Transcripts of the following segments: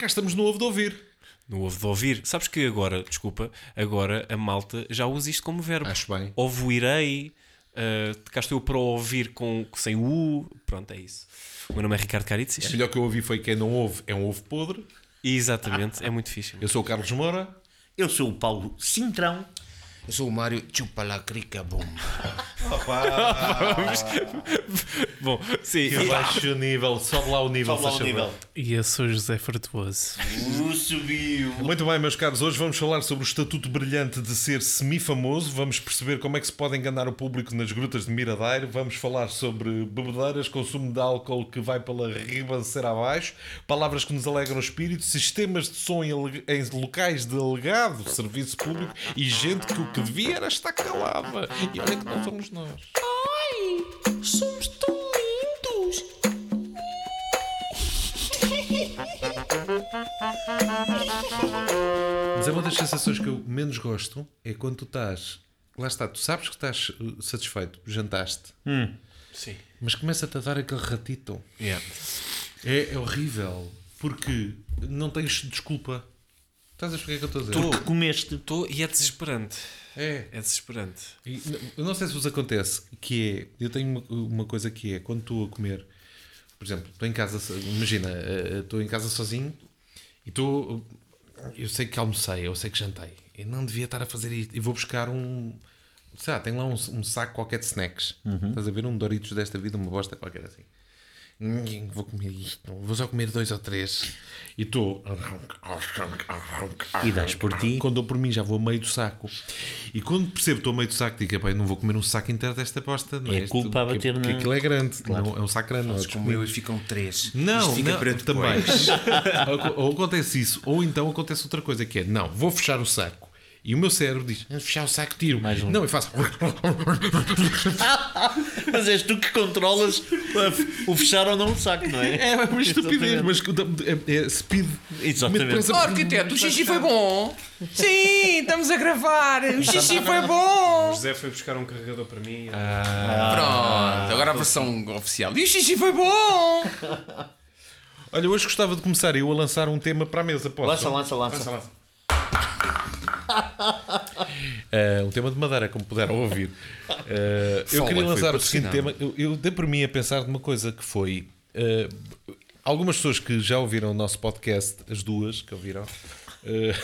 cá estamos no ovo de ouvir. No ovo de ouvir. Sabes que agora, desculpa, agora a malta já usa isto como verbo. Acho bem. Ovoirei, uh, cá estou eu para ouvir com, sem o U. Pronto, é isso. O meu nome é Ricardo O Caritzis. melhor que eu ouvi foi quem não ouve é um ovo podre. Exatamente, é muito fixe. Eu sou o Carlos Moura. Eu sou o Paulo Cintrão. Eu sou o Mário Chupalacrica Bom. Bom, sim. Que baixo nível, sobe lá o nível. Sobe lá o nível. E eu sou José Frutuoso. Uh, subiu. Muito bem, meus caros, hoje vamos falar sobre o estatuto brilhante de ser semi-famoso. Vamos perceber como é que se pode enganar o público nas grutas de Miradeiro. Vamos falar sobre bebedeiras, consumo de álcool que vai pela ribanceira abaixo, palavras que nos alegram o espírito, sistemas de som em, em locais de alegado serviço público e gente que o que devia era estar calada. E olha que não somos nós. Somos tão lindos! Mas é uma das sensações que eu menos gosto é quando tu estás. Lá está, tu sabes que estás uh, satisfeito, jantaste, Sim. mas começa-te a dar aquele ratito. Yeah. É, é horrível, porque não tens desculpa. Estás a ver o que é que eu estou a dizer? Tu que comeste. Tô, e é desesperante. É. É desesperante. E eu não sei se vos acontece, que é. Eu tenho uma, uma coisa que é quando estou a comer, por exemplo, estou em casa, imagina, eh, estou em casa sozinho e estou. Eu sei que almocei, eu sei que jantei. Eu não devia estar a fazer isto. E vou buscar um. Sei lá, tenho lá um, um saco qualquer de snacks. Estás a ver? Um Doritos desta vida, uma bosta qualquer assim. Vou comer isto, vou só comer dois ou três. E estou. E dás por ti. Quando dou por mim já vou a meio do saco. E quando percebo que estou a meio do saco, digo: "Epá, eu não vou comer um saco inteiro desta aposta. Não É Isto- culpa a porque- bater porque na- aquilo é grande. Não, é um saco grande. É Como eu e ficam três. não, fica não, também. ou, ou acontece isso, ou então acontece outra coisa que é: não, vou fechar o saco. E o meu cérebro diz: "Vamos fechar o saco, tiro. Mais um. Não, eu faço. Mas és tu que controlas o fechar ou não o saco, não é? É uma estupidez, mas é, é speed. Exatamente. Oh, arquiteto, o xixi foi bom. Sim, estamos a gravar. O xixi foi O bom. José foi buscar um carregador para mim. Pronto, agora a versão oficial. E o xixi foi bom. Olha, hoje gostava de começar eu a lançar um tema para a mesa. Posso? Lança, lança, lança. Eh, um tema de madeira, como puderam ouvir. Eh, eu queria lançar o seguinte tema. Eu, eu dei por mim a pensar numa coisa que foi. eh, algumas pessoas que já ouviram o nosso podcast, as duas que ouviram, eh,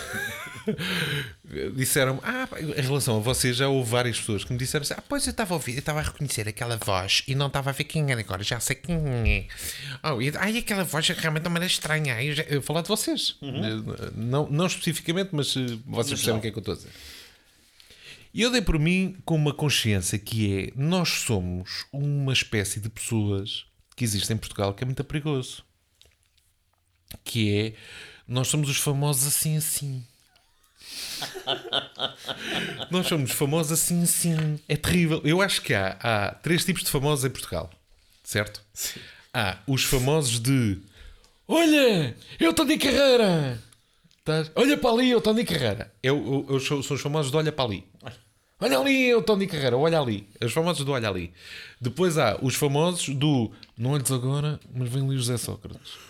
disseram ah, em relação a vocês, já houve várias pessoas que me disseram assim: ah, pois eu estava a ouvir, eu estava a reconhecer aquela voz e não estava a ver quem era agora, já sei quem é. Oh, e, ai, aquela voz realmente não era estranha. Eu, já, eu falar de vocês, Eh, não, não especificamente, mas eh, vocês percebem o que é que eu estou a dizer. E eu dei por mim com uma consciência que é: nós somos uma espécie de pessoas que existe em Portugal que é muito perigoso. Que é: nós somos os famosos assim assim. nós somos famosos assim assim. É terrível. Eu acho que há, há três tipos de famosos em Portugal, certo? Há os famosos de: Olha, eu estou de carreira. Olha para ali, eu estou de carreira. Eu, eu, eu sou, sou os famosos de olha para ali. Olha ali, eu estou de carreira, olha ali. Os famosos do olha ali. Depois há os famosos do não olhes agora, mas vem ali José Sócrates.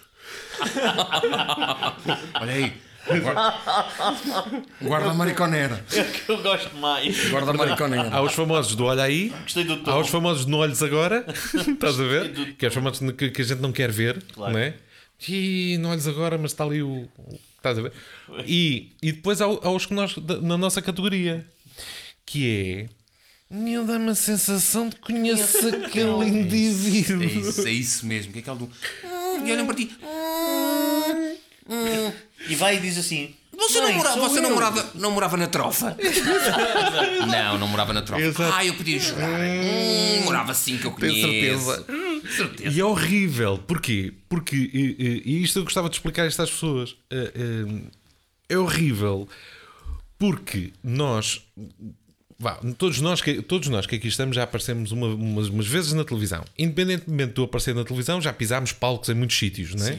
Olha aí. Guarda a mariconera. É o que eu gosto mais. Guarda a mariconera. Há os famosos do olha aí. Gostei do tom. Há os famosos do não olhes agora. Estás a ver? Que é os famosos que, que a gente não quer ver. Claro. Não é? E não olhes agora, mas está ali o. Estás a ver? E, e depois há, há os que nós, na nossa categoria, que é. Me dá-me a sensação de que conheço aquele indivíduo. É isso, é isso mesmo. Que é aquele do. E olham para ti. E vai e diz assim: Você, não, "Mãe, morava, sou você não, eu." morava, não morava na trofa? não, não morava na trofa. Exato. Ah, eu podia jogar. Hum, morava sim que eu Tenho conheço. certeza. Hum, certeza. E é horrível. Porquê? Porque, e, e- e isto eu gostava de explicar isto às pessoas. É, é, é horrível porque nós vá, todos, nós que, todos nós que aqui estamos já aparecemos uma- umas, umas vezes na televisão. Independentemente de tu aparecer na televisão, já pisámos palcos em muitos sítios, não é?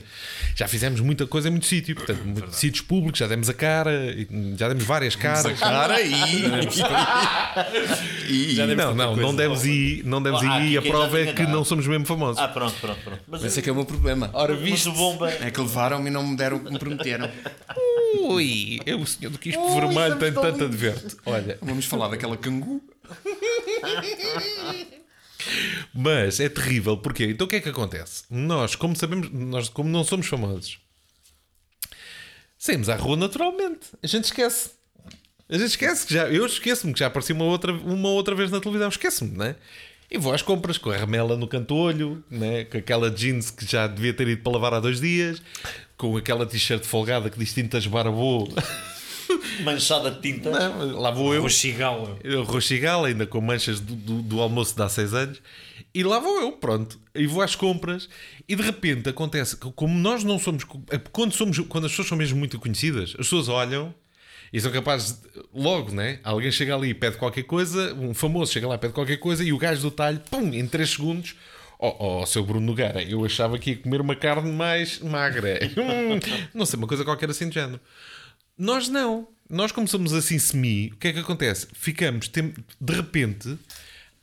Já fizemos muita coisa em muitos sítios. Portanto, muitos sítios públicos, já demos a cara, e já demos várias caras. Cara, e. Demos Não, não, não demos ir, não demos Ah, ir e a prova é que não somos mesmo famosos. Ah, pronto, pronto, pronto. Mas, Esse é que é o meu problema. Ora, visto. o bomba. É que levaram-me e não me deram o que me prometeram. Ui, é o senhor do quispo vermelho tem tanto a dever-te. Olha, Vamos falar daquela cangu. Mas é terrível, porque então o que é que acontece? Nós, como sabemos, nós como não somos famosos, saímos à rua naturalmente. A gente esquece. A gente esquece que já, eu esqueço-me que já apareci uma outra, uma outra vez na televisão, esqueço-me, não é? E vou às compras com a remela no canto-olho, né? com aquela jeans que já devia ter ido para lavar há dois dias, com aquela t-shirt folgada que diz tintas barbou. Manchada de tinta. Não, lá vou eu. Roxigala. Eu Roxigal, ainda com manchas do, do, do almoço de há seis anos, e lá vou eu, pronto. E vou às compras, e de repente acontece que, como nós não somos. é Quando, somos, quando as pessoas são mesmo muito conhecidas, as pessoas olham e são capazes. de- logo, né? Alguém chega ali e pede qualquer coisa, um famoso chega lá e pede qualquer coisa, e o gajo do talho, pum, em 3 segundos. Oh, oh, seu Bruno Nogueira, eu achava que ia comer uma carne mais magra. Hum, não sei, uma coisa qualquer assim do género. Nós não. Nós, como somos assim semi, o que é que acontece? Ficamos, tem- de repente,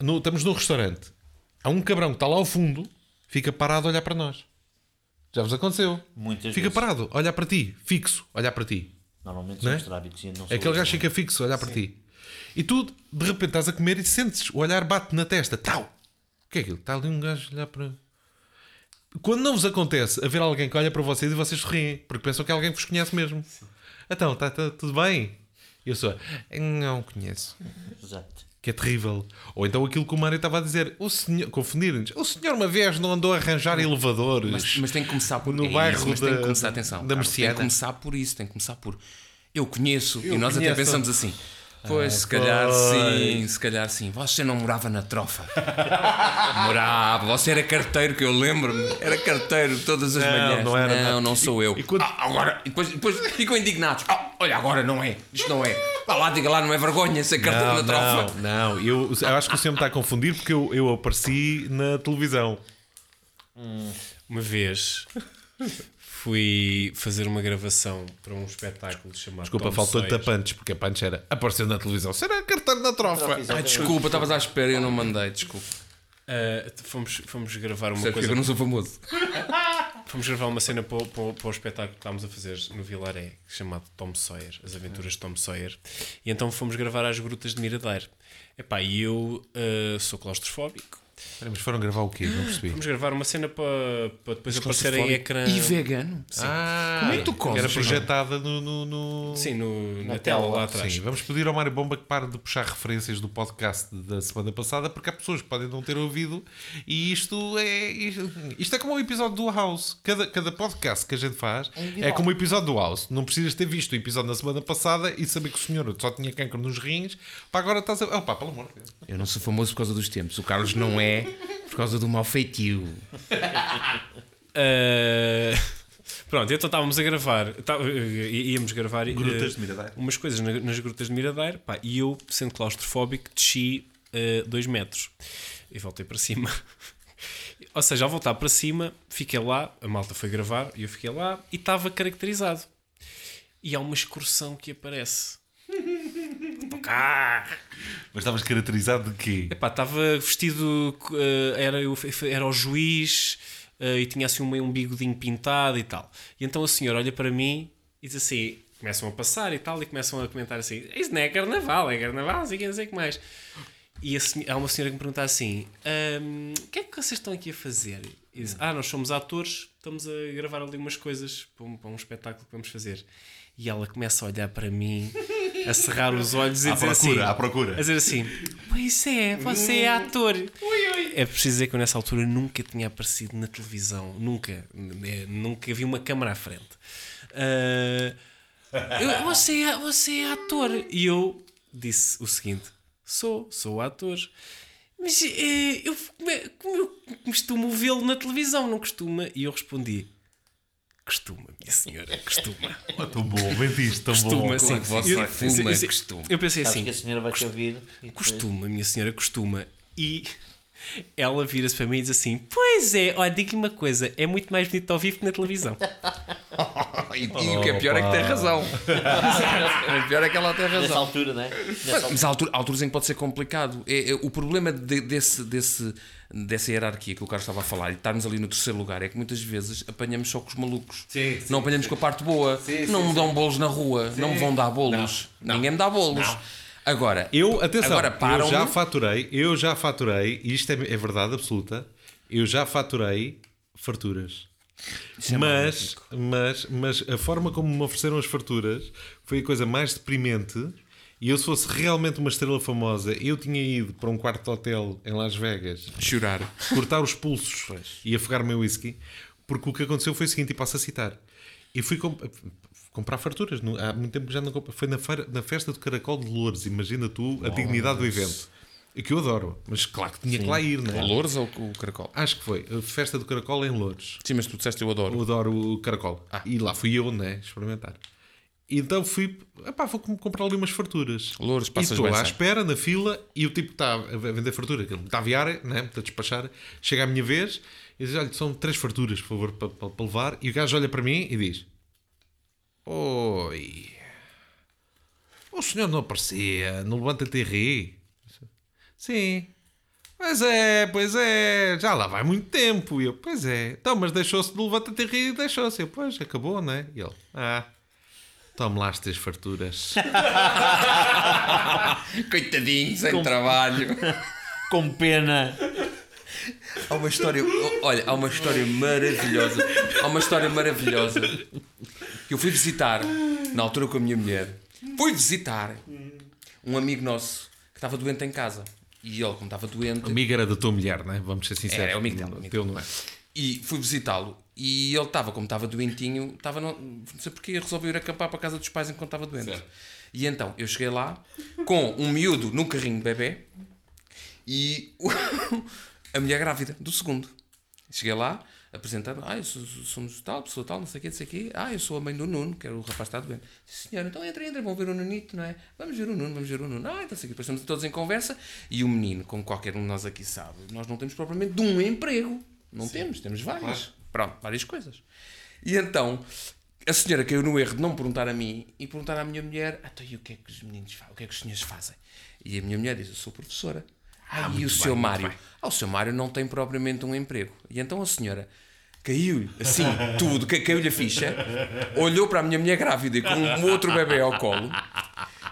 no- estamos num restaurante. Há um cabrão que está lá ao fundo, fica parado a olhar para nós. Já vos aconteceu? Muitas Fica vezes. parado, olhar para ti, fixo, olhar para ti. Normalmente Não são é? estrábicos e não sou Aquele gajo não. fica fixo, olhar para ti. E tu, de repente, estás a comer e sentes, o olhar bate na testa. Tau! O que é aquilo? Está ali um gajo a olhar para. Quando não vos acontece haver alguém que olha para vocês e vocês sorriem, porque pensam que é alguém que vos conhece mesmo. Então, está tudo bem? E eu sou, não conheço. Exato. Que é terrível. Ou então aquilo que o Mário estava a dizer, o senhor, confundir-nos, o senhor uma vez não andou a arranjar elevadores. Mas, mas tem que começar por No é isso, bairro mas tem da- que começar, atenção. da Carlos, tem que começar por isso, tem que começar por eu conheço e nós conheço. até pensamos assim. Pois, se calhar sim, se calhar sim. Você não morava na trofa. morava, você era carteiro, que eu lembro-me. Era carteiro todas as Não, manhãs. não era, não, não. não sou eu. E quando- Ah, agora, e depois, depois ficam indignados. Ah, olha, agora não é. Isto não é. Vá lá, diga lá, não é vergonha ser carteiro Não, na trofa. não, não. Eu, eu acho que o senhor me está a confundir porque eu, eu apareci na televisão. Uma vez fui fazer uma gravação para um espetáculo chamado Desculpa, Tom faltou-te a punch, porque a punch era apareceu na televisão. Será carteiro na trofa? Ai, desculpa, estavas à espera e eu não mandei, desculpa. Ah, fomos, fomos gravar uma porque coisa. eu não sou famoso. Fomos gravar uma cena para, o- para, para o espetáculo que estávamos a fazer no Vilaré, chamado Tom Sawyer, As Aventuras de Tom Sawyer. E então fomos gravar às Grutas de Miradeiro. Epá, e eu ah, sou claustrofóbico. Mas foram gravar o quê? Não percebi. Vamos gravar uma cena para, para depois aparecer em ecrã. E vegano. Ah, Como é que tu comes, Era projetada no. no, no- Sim, no, na, tela lá atrás. Sim, vamos pedir ao Mário Bomba que pare de puxar referências do podcast da semana passada, porque há pessoas que podem não ter ouvido e isto é. Isto, isto é como o episódio do House. Cada, cada podcast que a gente faz é como o episódio do House. Não precisas ter visto o episódio na semana passada e saber que o senhor só tinha cancro nos rins, para agora estás a. Opa, pelo amor de Deus. Eu não sou famoso por causa dos tempos. O Carlos não é por causa do mau feitio. Ah, pronto, então estávamos a gravar, tá- íamos gravar Grutas eh, de Miradeiro. umas coisas na- nas grutas de Miradeiro pá, e eu, sendo claustrofóbico, desci 2 metros e voltei para cima. Ou seja, ao voltar para cima, fiquei lá, a malta foi gravar e eu fiquei lá e estava caracterizado. E há uma excursão que aparece. Cá! Mas estavas caracterizado de quê? Epá, estava vestido, eh, era, era o juiz eh, e tinha assim um, um bigodinho pintado e tal. E então a senhora olha para mim e diz assim: começam a passar e tal, e começam a comentar assim: Isso não é carnaval, é carnaval, não sei o que, mais. E a senho- há uma senhora que me pergunta assim: "Ahm, O que é que vocês estão aqui a fazer? E diz, ah, nós somos atores, estamos a gravar ali umas coisas para um, para um espetáculo que vamos fazer. E ela começa a olhar para mim, a cerrar os olhos e À dizer procura, assim: à procura. a dizer assim: Pois é, você é ator. É preciso dizer que eu nessa altura nunca tinha aparecido na televisão, nunca, eh, nunca vi uma câmara à frente. Ah, eu- você, é, você é ator. E eu disse o seguinte: Sou, sou ator. Mas eh, eu, como é- como eu costumo vê-lo na televisão, não costuma? E eu respondi: Costuma, minha senhora, costuma. Tão bom, bem disto, tão Costuma, sim. você Eu- fuma, eu- eu- costuma. Eu pensei Sabes assim, que a senhora vai te ouvir. e depois- costuma, minha senhora, costuma. E ela vira-se para mim e diz assim: Pois é, olha, diga-lhe uma coisa, é muito mais bonito ao vivo que na televisão. E, e o que é pior é que tem razão. o pior é que ela tem Nessa razão. altura, né? Nessa altura. Mas há altura- há alturas em que pode ser complicado. É, é- o problema de- desse, desse, dessa hierarquia que o Carlos estava a falar e estarmos ali no terceiro lugar é que muitas vezes apanhamos só com os malucos. Sim, sim, não apanhamos com a parte boa. não me dão bolos na rua. Não me vão dar bolos. Ninguém me dá bolos. Agora, Eu, atenção, Agora, eu já faturei, eu já faturei, e isto é, é verdade absoluta, eu já faturei farturas. é mas, mas, mas a forma como me ofereceram as farturas foi a coisa mais deprimente. E eu, se fosse realmente uma estrela famosa, eu tinha ido para um quarto de hotel em Las Vegas chorar. cortar os pulsos e afogar o meu whisky, porque o que aconteceu foi o seguinte, e passo a citar. Eu fui comp- comprar farturas, não- há muito tempo que já não compro. Foi na, feira- na festa do Caracol de Lourdes, imagina tu a dignidade do evento. E que eu adoro, mas claro que tinha que lá ir, não é? Louros ou o caracol? Acho que foi, a festa do Caracol em Lourdes. Sim, mas tu disseste eu adoro. Eu adoro o caracol. E lá fui eu, né? Experimentar. E Então fui, epá, vou com- comprar ali umas farturas. Louros, e estou à espera, na fila, e o tipo está a vender fartura, que ele está a aviar, né? Está a despachar. Chega a minha vez e diz: Olha, são três farturas, por favor, para, para- para levar. E o gajo olha para mim e diz: Oi, o senhor não aparecia no Levanta TRI? Sim. Pois é, pois é, já lá vai muito tempo. E eu, pois é, então, mas deixou-se do Levanta TRI e deixou-se. Eu, pois, acabou, né? E ele, ah, tome lá as três farturas. Coitadinho, sem trabalho. Com pena. Há uma história, olha, há uma história maravilhosa. Há uma história maravilhosa eu fui visitar na altura com a minha mulher. Fui visitar um amigo nosso que estava doente em casa. E ele, como estava doente, Amiga era da tua mulher, né? Vamos ser sinceros. Era, é o amigo o amigo Teu não é. e fui visitá-lo. E ele estava, como estava doentinho, estava, não, não sei porquê, resolveu ir acampar para a casa dos pais enquanto estava doente. E então eu cheguei lá com um miúdo no carrinho de bebê e a mulher grávida do segundo. Cheguei lá, apresentando, ah, eu sou, somos tal, pessoa tal, não sei o quê, não sei o quê. Ah, eu sou a mãe do Nuno, que era o rapaz que está doente. Disse, senhora, então entra, entra, vão ver o Nunito, não é? Vamos ver o Nuno, vamos ver o Nuno. Ah, então sei o quê. Depois estamos todos em conversa e o menino, como qualquer um de nós aqui sabe, nós não temos propriamente de um emprego. Não temos, temos várias. Pronto, várias coisas. E então, a senhora caiu no erro de não perguntar a mim e perguntar à minha mulher: então, e o que é que os meninos fazem? O que é que os senhores fazem? E a minha mulher diz: Eu sou professora. Ah, e o seu Mário? Ah, o seu Mário não tem propriamente um emprego. E então a senhora caiu assim, tudo, ca- caiu-lhe a ficha, olhou para a minha mulher grávida e com um outro bebê ao colo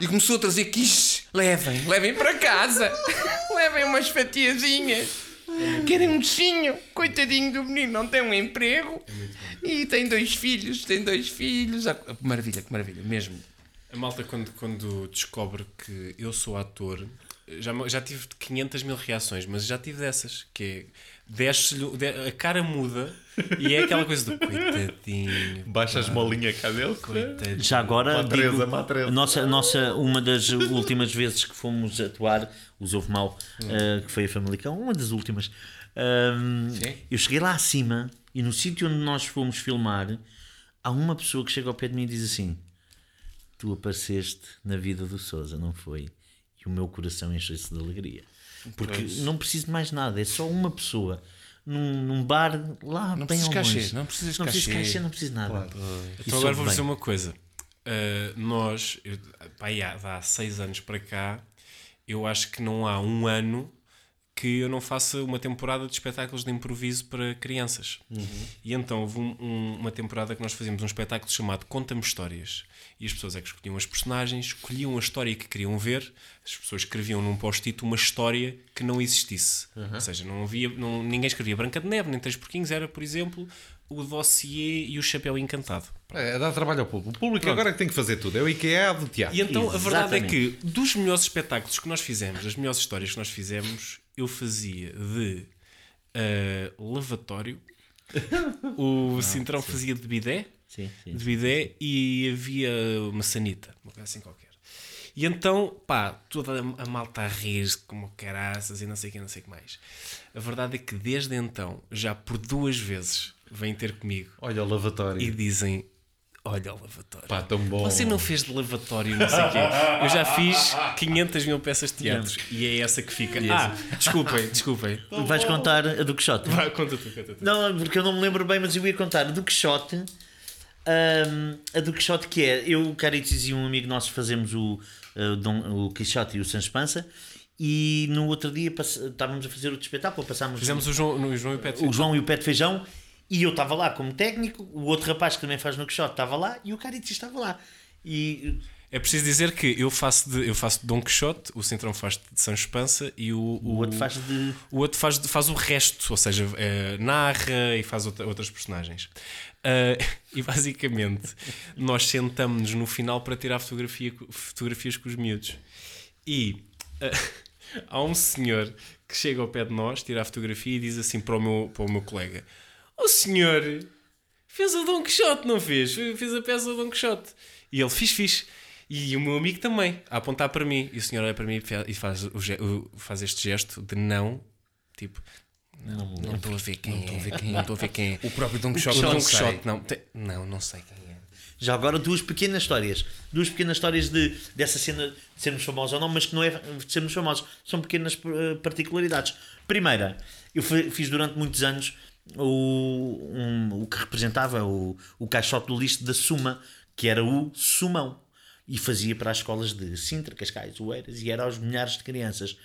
e começou a trazer quiches. Levem, levem para casa, levem umas fatiazinhas. Querem um docinho? Coitadinho do menino, não tem um emprego e tem dois filhos, tem dois filhos. Ah, que maravilha, que maravilha, mesmo. A malta, quando, quando descobre que eu sou ator, já, já tive 500 mil reações, mas já tive dessas, que é, desce-lhe, de- a cara muda e é aquela coisa do coitadinho, Baixa as molinhas cá dele. coitadinho. Já agora, Má Teresa, digo, má Teresa. a nossa, a nossa, uma das últimas vezes que fomos atuar, os Houve Mal, eh, que foi a Famalicão, uma das últimas, ahm, eu cheguei lá acima e no sítio onde nós fomos filmar, há uma pessoa que chega ao pé de mim e diz assim: Tu apareceste na vida do Souza, não foi? E o meu coração encheu-se de alegria. Porque não preciso de mais nada, é só uma pessoa. Num, num bar lá Não bem precisas ao cachê, não precisas não preciso cachê. cachê, não preciso de nada. E Então agora vou dizer uma coisa. Uh, nós, eu, pá, há, há seis anos para cá, eu acho que não há um ano que eu não faça uma temporada de espetáculos de improviso para crianças. E então houve um- um- uma temporada que nós fazíamos um espetáculo chamado Conta-me Histórias. E as pessoas é que escolhiam as personagens, escolhiam a história que queriam ver, as pessoas escreviam num post-it uma história que não existisse. Ou seja, não havia, não- ninguém escrevia Branca de Neve, nem Três Porquinhos, era, por exemplo, o dossiê e o chapéu encantado. É, dá trabalho ao público. O público agora é que tem que fazer tudo. É o IKEA do teatro. E então a verdade é Exatamente. que dos melhores espetáculos que nós fizemos, das melhores histórias que nós fizemos, eu fazia de ah, lavatório, o Cintrão fazia de bidé, Sim, sim. de bidé e havia uma sanita, uma coisa assim qualquer. E então, pá, toda a malta a rir como caraças e não sei o que, não sei o que mais. A verdade é que desde então, já por duas vezes, vêm ter comigo Olha o lavatório. e dizem: Olha o lavatório. Pá, tão bom. Você não fez de lavatório, não sei o quê. Eu já fiz 500 mil peças de teatro e é essa que fica. Ah, desculpem, desculpem. Vais contar a do Quixote? Vai, conta tu, conta tu. Não, porque eu não me lembro bem, mas eu ia contar a do Quixote. Hum, a do Quixote que é, eu, o Caritis e um amigo nosso fazemos o, uh, Dom- o Quixote e o Sans Pança e no outro dia estávamos a fazer outro espetáculo, passámos Fizemos o João, no João e o o João e o Pé de Feijão e eu estava lá como técnico, o outro rapaz que também faz no Quixote estava lá e o Caritis estava lá. E É preciso dizer que eu faço de, eu faço de Dom Quixote, o Centrão faz de Sancho Pança e o, o outro faz de. O outro faz, faz o resto, ou seja, eh, narra e faz outra- outras personagens. Ah, e basicamente, nós sentamos-nos no final para tirar fotografia, fotografias com os miúdos. E ah, há um senhor que chega ao pé de nós, tira a fotografia e diz assim para o meu, para o meu colega: O senhor fez o Dom Quixote, não fez? Fez a peça do Dom Quixote. E ele fiz, fiz. E o meu amigo também, a apontar para mim. E o senhor olha para mim e faz, o- faz este gesto de não, tipo, não não estou a ver quem é. Não estou a ver quem é. O próprio Dom O Quixote não. Quixote, não. Te- Não, não sei quem é. Já agora duas pequenas histórias. Duas pequenas histórias de, dessa cena de sermos famosos ou não, mas que não é de sermos famosos. São pequenas eh, particularidades. Primeira, eu fi- fiz durante muitos anos o, um- o que representava o, o caixote do lixo da Suma, que era o Sumão. E fazia para as escolas de Sintra, Cascais, Oeiras e era aos milhares de crianças.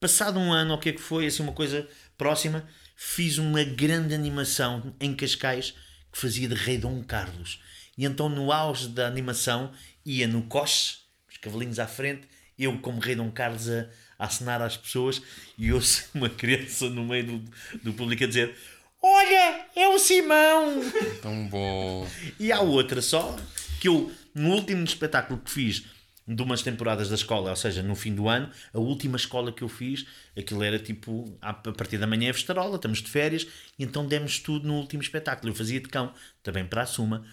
Passado um ano, o que é que foi, assim, uma coisa próxima, fiz uma grande animação em Cascais que fazia de Rei Dom Carlos. E então, no auge da animação, ia no coche, os cavalinhos à frente, eu como Rei Dom Carlos a, a acenar às pessoas, e ouço uma criança no meio do, do público a dizer: Olha, é o Simão! Tão bom. E há outra só, que eu, no último espetáculo que fiz de umas temporadas da escola, ou seja, no fim do ano, a última escola que eu fiz, aquilo era tipo, a partir da manhã é festarola, estamos de férias, e então demos tudo no último espetáculo. Eu fazia de cão, também para a Suma,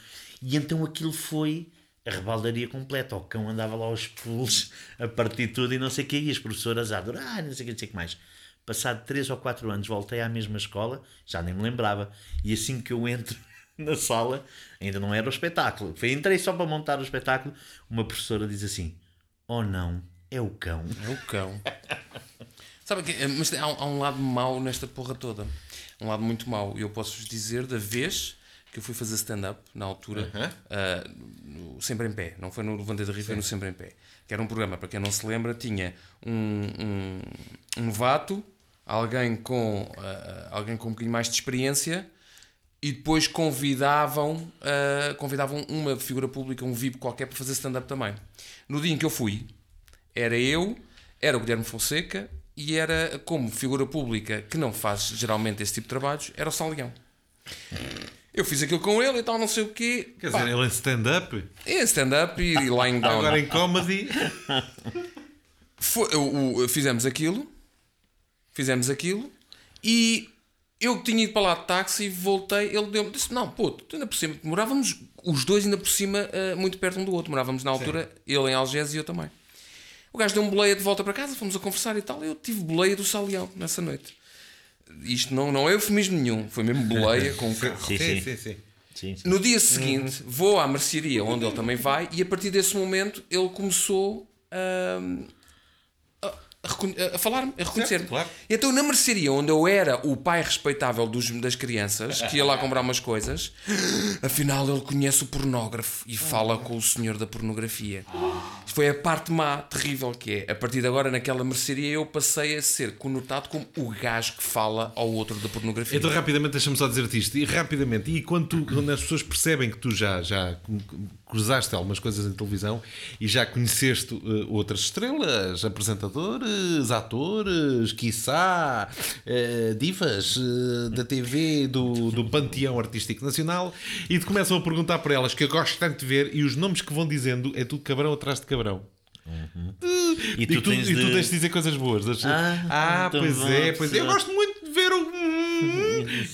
e então aquilo foi a rebaldaria completa. O cão andava lá aos pulos a partir de tudo e não sei o que, e as professoras a adorar, não sei o que, não sei o que mais. Passado 3 ou 4 anos, voltei à mesma escola, já nem me lembrava, e assim que eu entro na sala, ainda não era o espetáculo. Foi, entrei só para montar o espetáculo. Uma professora diz assim: Oh não, é o cão. É o cão. Sabe que, eh, mas há, um- há um lado mau nesta porra toda. Um lado muito mau. Eu posso-vos dizer da vez que eu fui fazer stand-up na altura, ah, no Sempre em Pé. Não foi no Levante da Rio, foi no Sempre em Pé. Que era um programa, para quem não se lembra, tinha um, um, um novato, alguém com, ah, alguém com um bocadinho mais de experiência e depois convidavam, ah, convidavam uma figura pública, um VIP qualquer, para fazer stand-up também. No dia em que eu fui, era eu, era o Guilherme Fonseca e era como figura pública que não faz geralmente esse tipo de trabalhos, era o Salião. Eu fiz aquilo com ele e tal, não sei o quê. Quer Pá, dizer, ele em stand-up, é stand-up e lying down. agora em comedy. Foi- o- o- fizemos aquilo, fizemos aquilo e eu tinha ido para lá de táxi e voltei. Ele deu-me, disse: Não, puto, tu ainda por cima, morávamos os dois ainda por cima, eh, muito perto um do outro. Morávamos na altura, ele em Algés e eu também. O gajo deu-me boleia de volta para casa, fomos a conversar e tal. Eu tive boleia do Salião nessa noite. Isto não, não é eufemismo nenhum, foi mesmo boleia com um Sim, Sim, sim. sim, sim. sim, sim. no dia seguinte, vou à mercearia onde ele também vai, e a partir desse momento ele começou a, a, falar-me, a reconhecer-me. claro. Então, na mercearia onde eu era o pai respeitável dos, das crianças, que ia lá comprar umas coisas, afinal ele conhece o pornógrafo e fala com o senhor da pornografia. Foi a parte má, terrível que é. A partir de agora, naquela mercearia, eu passei a ser conotado como o gajo que fala ao outro da pornografia. Então, rapidamente, deixa-me só dizer-te isto. E rapidamente, e quando, tu- quando as pessoas percebem que tu já, já cruzaste algumas coisas em televisão e já conheceste eh, outras estrelas, apresentadores, atores, quiçá, eh, divas eh, da TV do, do Panteão Artístico Nacional, e te começam a perguntar por elas, que eu gosto tanto de ver, e os nomes que vão dizendo é tudo cabrão atrás de cabrão. E E tu, tu tens e tu de- tens de dizer coisas boas. Ah, Ah, então pois é, pois é. Eu gosto muito.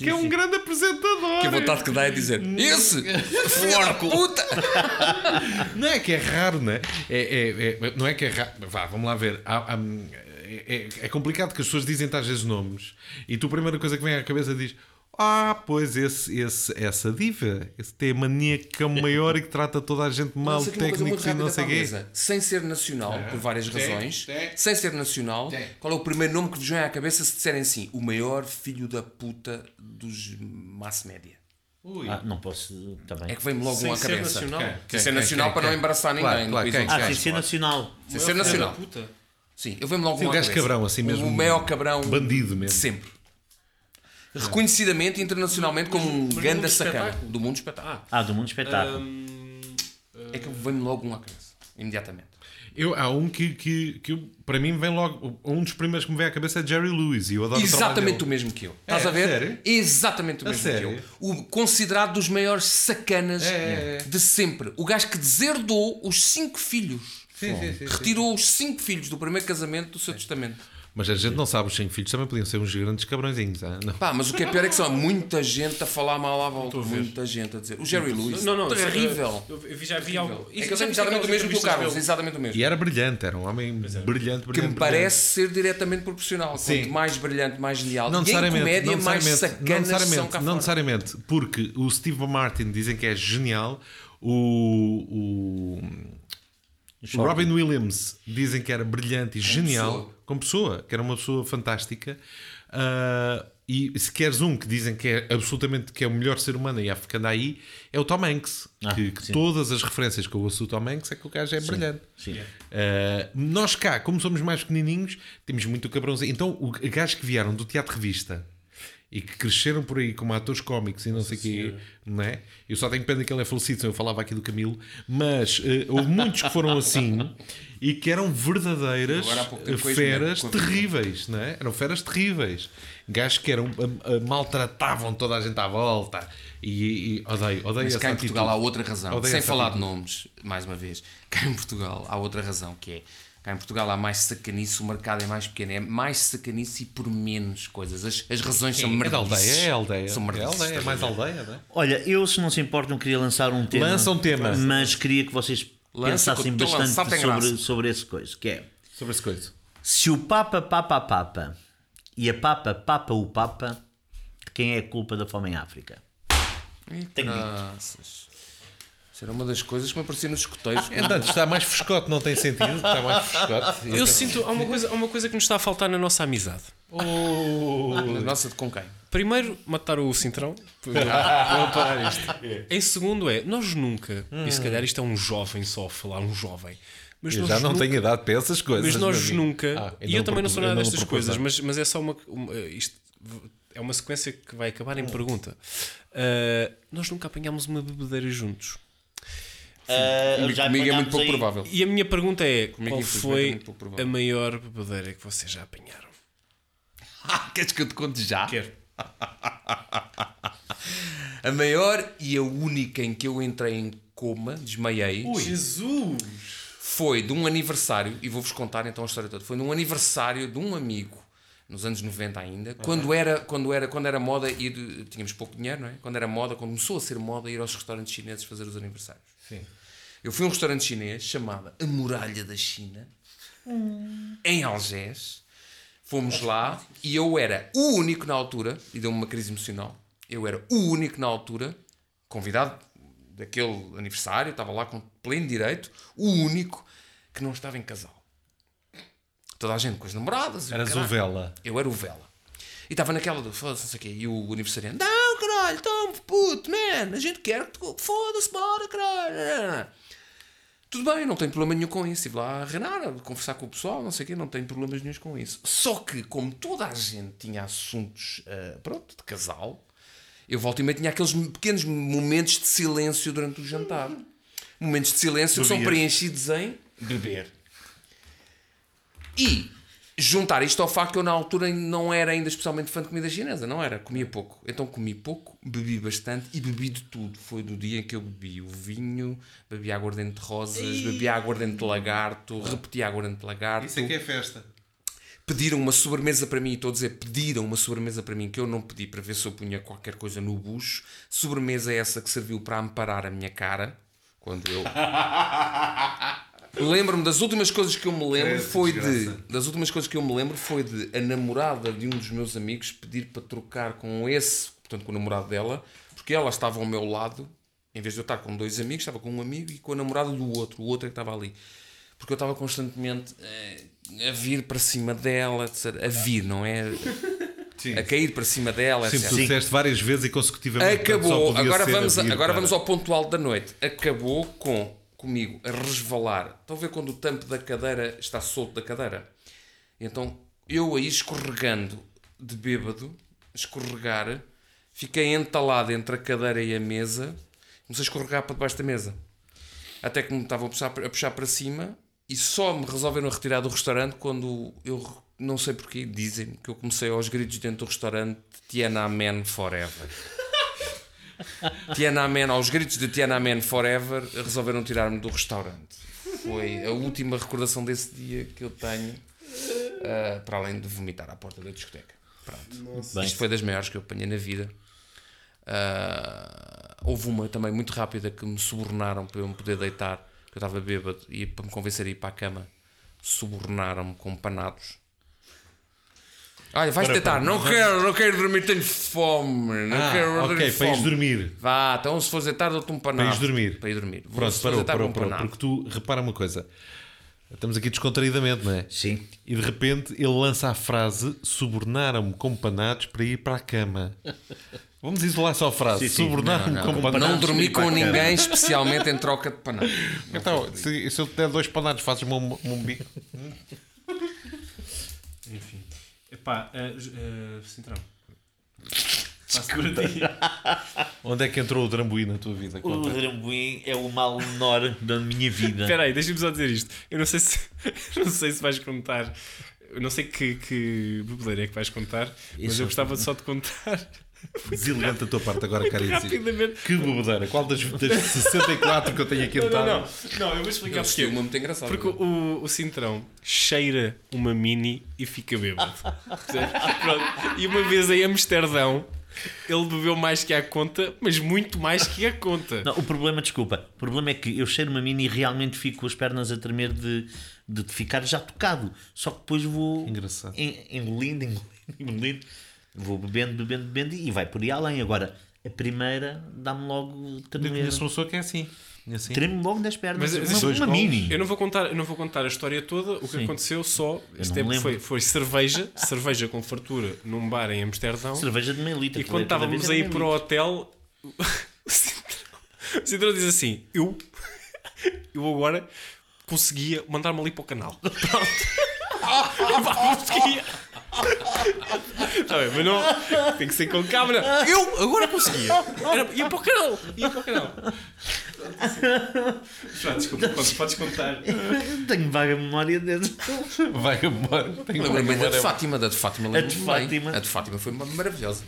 Hum, que é um grande apresentador. Que a vontade que dá é dizer: Esse! Filho da puta! Não é que é raro, não é? É, é- é- não é que é raro. Vá, vamos lá ver. Há- há- é, é- é complicado que as pessoas dizem às vezes nomes e tu a primeira coisa que vem à cabeça diz. Ah, pois esse, esse, essa diva, esse tem a mania que é o maior e que trata toda a gente mal, técnicos e não sei quê. Sem ser nacional, por várias razões. Sem ser nacional, qual é o primeiro nome que vos vem à cabeça se disserem assim? O maior filho da puta dos mass média. Ah, não posso também. É que vem-me logo Sem um à ser cabeça. nacional. Sem Quem, ser quem, nacional quem, para não embaraçar ninguém. Claro, claro, Ah, sem ser nacional. Sem ser nacional. Sim, eu venho logo Sim, um o à gajo cabeça. cabrão, assim mesmo. O maior cabrão Bandido mesmo. sempre. Reconhecidamente internacionalmente como um mundo sacana. Do mundo espetáculo. Ah, do mundo espetáculo. Hum, É que vem-me logo um à cabeça. Imediatamente. Eu, há um que, que, que para mim vem logo. Um dos primeiros que me vem à cabeça é Jerry Lewis. E eu adoro o Exatamente o dele. mesmo que eu. Estás a ver? É, sério? Exatamente o A mesmo sério? que eu. O considerado dos maiores sacanas É, é, de sempre. O gajo que deserdou os cinco filhos. Sim, sim, sim, sim. Retirou os cinco filhos do primeiro casamento do seu testamento. Mas a gente não sabe, os cinco filhos também podiam ser uns grandes cabrõezinhos. ah, Não. Pá, mas o que é pior é que são há muita gente a falar mal à volta. Muita gente a dizer. O Jerry Lewis. Não, não, terrível. Eu, eu já vi algo. É que tenho exatamente o mesmo que o Carlos. Exatamente o mesmo. E era brilhante, era um homem brilhante, brilhante. Que me brilhante. parece ser diretamente proporcional. Sim. Quanto mais brilhante, mais genial. Não e em necessariamente, comédia, não mais não sacanas são necessariamente, cá não fora. necessariamente, porque o Steve Martin dizem que é genial, o, o, o Robin Williams dizem que era brilhante e genial pessoa. como pessoa, que era uma pessoa fantástica. Ah, e se queres um que dizem que é absolutamente que é o melhor ser humano e há anda aí, é o Tom Hanks. Ah, que que sim. todas as referências que eu ouço do Tom Hanks é que o gajo é brilhante. Sim. Uh, nós cá, como somos mais pequenininhos, temos muito cabrãozinho. Então, o gajos que vieram do teatro revista e que cresceram por aí como atores cómicos e não sei o quê, não é? Eu só tenho pena que ele é falecido, eu falava aqui do Camilo, mas uh, houve muitos que foram assim e que eram verdadeiras há com a feras a terríveis, não é? Eram feras terríveis. Gajos que eram, maltratavam toda a gente à volta e, e odeio, odeio Mas cá em Portugal há atitude. outra razão. Odeio Sem falar de atitude. nomes, mais uma vez. Cá em Portugal há outra razão que é. Cá em Portugal há mais sacanice, o mercado é mais pequeno. É mais sacanice e por menos coisas. As, as razões são É da merdices. aldeia, é aldeia. São é aldeia, é mais aldeia, não é? Olha, eu se não se importam queria lançar um tema. Lança um tema. Mas queria que vocês Lança, pensassem bastante sobre, graça. sobre esse coisa. Que é, Sobre essa coisa. se o Papa papa a Papa e a Papa papa o Papa, quem é a culpa da fome em África? Tenho dito. Graças. Isso era uma das coisas que me aparecia nos escoteiros. Entanto, está mais frescote, não tem sentido. Está mais frescote. Eu sinto. Há uma, coisa, há uma coisa que nos está a faltar na nossa amizade. Na nossa de com quem? Primeiro, matar o Cintrão. Para parar isto. Em segundo, é. Nós nunca. E se calhar isto é um jovem só a falar, um jovem. Mas Eu já não nunca- tenho idade para essas coisas. Mas nós nunca. Ah, e eu também não sou nada destas coisas, mas, mas é só uma, uma- Isto é uma sequência que vai acabar em pergunta. Ah, nós nunca apanhámos uma bebedeira juntos. Ah, Comigo, já comigo é muito pouco aí- provável. E a minha pergunta é: Comigo, qual infelizmente, é foi provável. a maior bebedeira que vocês já apanharam? Ah, queres que eu te conte já? Quero. A maior e a única em que eu entrei em coma, desmaiei, Jesus! foi de um aniversário, e vou-vos contar então a história toda. Foi num aniversário de um amigo, nos anos 90 ainda, quando, era, quando, era, quando era moda ir. Tínhamos pouco dinheiro, não é? Quando era moda, quando começou a ser moda ir aos restaurantes chineses fazer os aniversários. Sim. Eu fui a um restaurante chinês chamado A Muralha da China, em Algés. Fomos lá e eu era o único na altura, e deu-me uma crise emocional. Eu era o único na altura, convidado daquele aniversário, estava lá com pleno direito, o único que não estava em casal. Toda a gente com as namoradas. Eras o. Vela. Eu era o Vela. E estava naquela do foda-se, não sei o quê. E o aniversariante, não, caralho, tamo puto, man, a gente quer que tu foda-se, bora, caralho. Tudo bem, não tenho problema nenhum com isso. Estive lá a reinar, a conversar com o pessoal, não sei o quê, não tenho problemas nenhum com isso. Só que, como toda a gente tinha assuntos, ah, pronto, de casal, eu volto e meia tinha aqueles pequenos momentos de silêncio durante o jantar. Momentos de silêncio que são preenchidos em beber. E juntar isto ao facto que eu na altura não era ainda especialmente fã de comida chinesa, não era, comia pouco. Então comi pouco, bebi bastante e bebi de tudo. Foi do dia em que eu bebi o vinho, bebi aguardente de rosas, bebi aguardente de lagarto, repeti aguardente de lagarto. Isso aqui é festa. Pediram uma sobremesa para mim, estou a dizer, pediram uma sobremesa para mim que eu não pedi para ver se eu punha qualquer coisa no bucho. Sobremesa é essa que serviu para amparar a minha cara quando eu Lembro-me das últimas coisas que eu me lembro Credo, foi de desgraça. das últimas coisas que eu me lembro foi de a namorada de um dos meus amigos pedir para trocar com esse portanto com o namorado dela, porque ela estava ao meu lado, em vez de eu estar com dois amigos, estava com um amigo e com a namorada do outro, o outro é que estava ali. Porque eu estava constantemente eh, a vir para cima dela, a vir, não é? A cair para cima dela, etc. tu disseste várias vezes e consecutivamente. Acabou, agora, vamos, a agora para- vamos ao ponto alto da noite. Acabou com comigo a resvalar. Estão a ver quando o tampo da cadeira está solto da cadeira? Então eu aí escorregando de bêbado, escorregar, fiquei entalado entre a cadeira e a mesa, comecei a escorregar para debaixo da mesa. Até que me estavam a puxar, a puxar para cima e só me resolveram retirar do restaurante quando eu não sei porquê, dizem que eu comecei aos gritos dentro do restaurante Tiananmen Forever. Tiananmen, aos gritos de Tiananmen Forever, resolveram tirar-me do restaurante. Foi a última recordação desse dia que eu tenho, ah, para além de vomitar à porta da discoteca. Pronto. Isto foi das maiores que eu apanhei na vida. Ah, houve uma também muito rápida que me subornaram para eu me poder deitar, que eu estava bêbado, e para me convencer a ir para a cama, subornaram-me com panados. Olha, vais deitar, não quero, não quero dormir, tenho fome, não Ah, quero ok, dormir para ires fome. dormir. Vá, então se fores deitar, dou-te um panado. Para ires dormir. Para ir dormir. Vou- Pronto, parou, parou, parou. Porque tu, repara uma coisa. Estamos aqui descontraídamente, não é? Sim. E de repente ele lança a frase: subornaram-me com panados para ir para a cama. Vamos isolar só a frase: subornaram-me Não, com não, panados. não para dormi ir para com ninguém, especialmente em troca de panado. Então, se, se eu te der dois panados, fazes-me um, um bico. Enfim. Epá, uh, uh, Cintrão. Passo por ti. Onde é que entrou o Drambuí na tua vida? O Conta. Drambuim é o mal menor da minha vida. Espera aí, deixa-me só dizer isto. Eu não sei se, eu não sei se vais contar. Eu não sei que, que é que vais contar, mas Isso. eu gostava só de contar Deselegante a tua parte agora, cara. rapidamente. Que bobedeira. Qual das, das 64 que eu tenho aqui Não, não, anotado? não. Não, eu vou explicar Eu porquê. uma muito engraçada. Porque o, o Cintrão cheira uma mini e fica bêbado. Pronto. E uma vez em Amsterdão, ele bebeu mais que a conta, mas muito mais que a conta. Não, o problema, desculpa, o problema é que eu cheiro uma mini e realmente fico com as pernas a tremer de, de ficar já tocado. Só que depois vou Engraçado. en- engolindo, engolindo, engolindo, vou bebendo, bebendo, bebendo e vai por aí além. Agora, a primeira dá-me logo Eu tremer. conheço uma pessoa que é assim. assim. Tremo logo das pernas. Mas, uma, dois uma golos. mini. Eu não vou contar, eu não vou contar a história toda. O que Sim. aconteceu só este tempo foi, foi cerveja, cerveja com fartura num bar em Amsterdão. Cerveja de meio litro. E quando é estávamos vez a é ir meio para o hotel, o Cintrão, o Cintrão diz assim: Eu, eu agora conseguia mandar-me ali para o canal. Pronto. Epá, conseguia. Tá bem, mas não. Tem que ser com câmera. Eu agora conseguia. Era, ia para o canal. Ia para o canal. Pronto, desculpa, podes, podes contar. Tenho vaga memória desse. Vai embora. Tenho uma Lembrei-me da de memória- Fátima, da de Fátima. A de lembro-me bem. Fátima. A de Fátima foi uma- maravilhosa.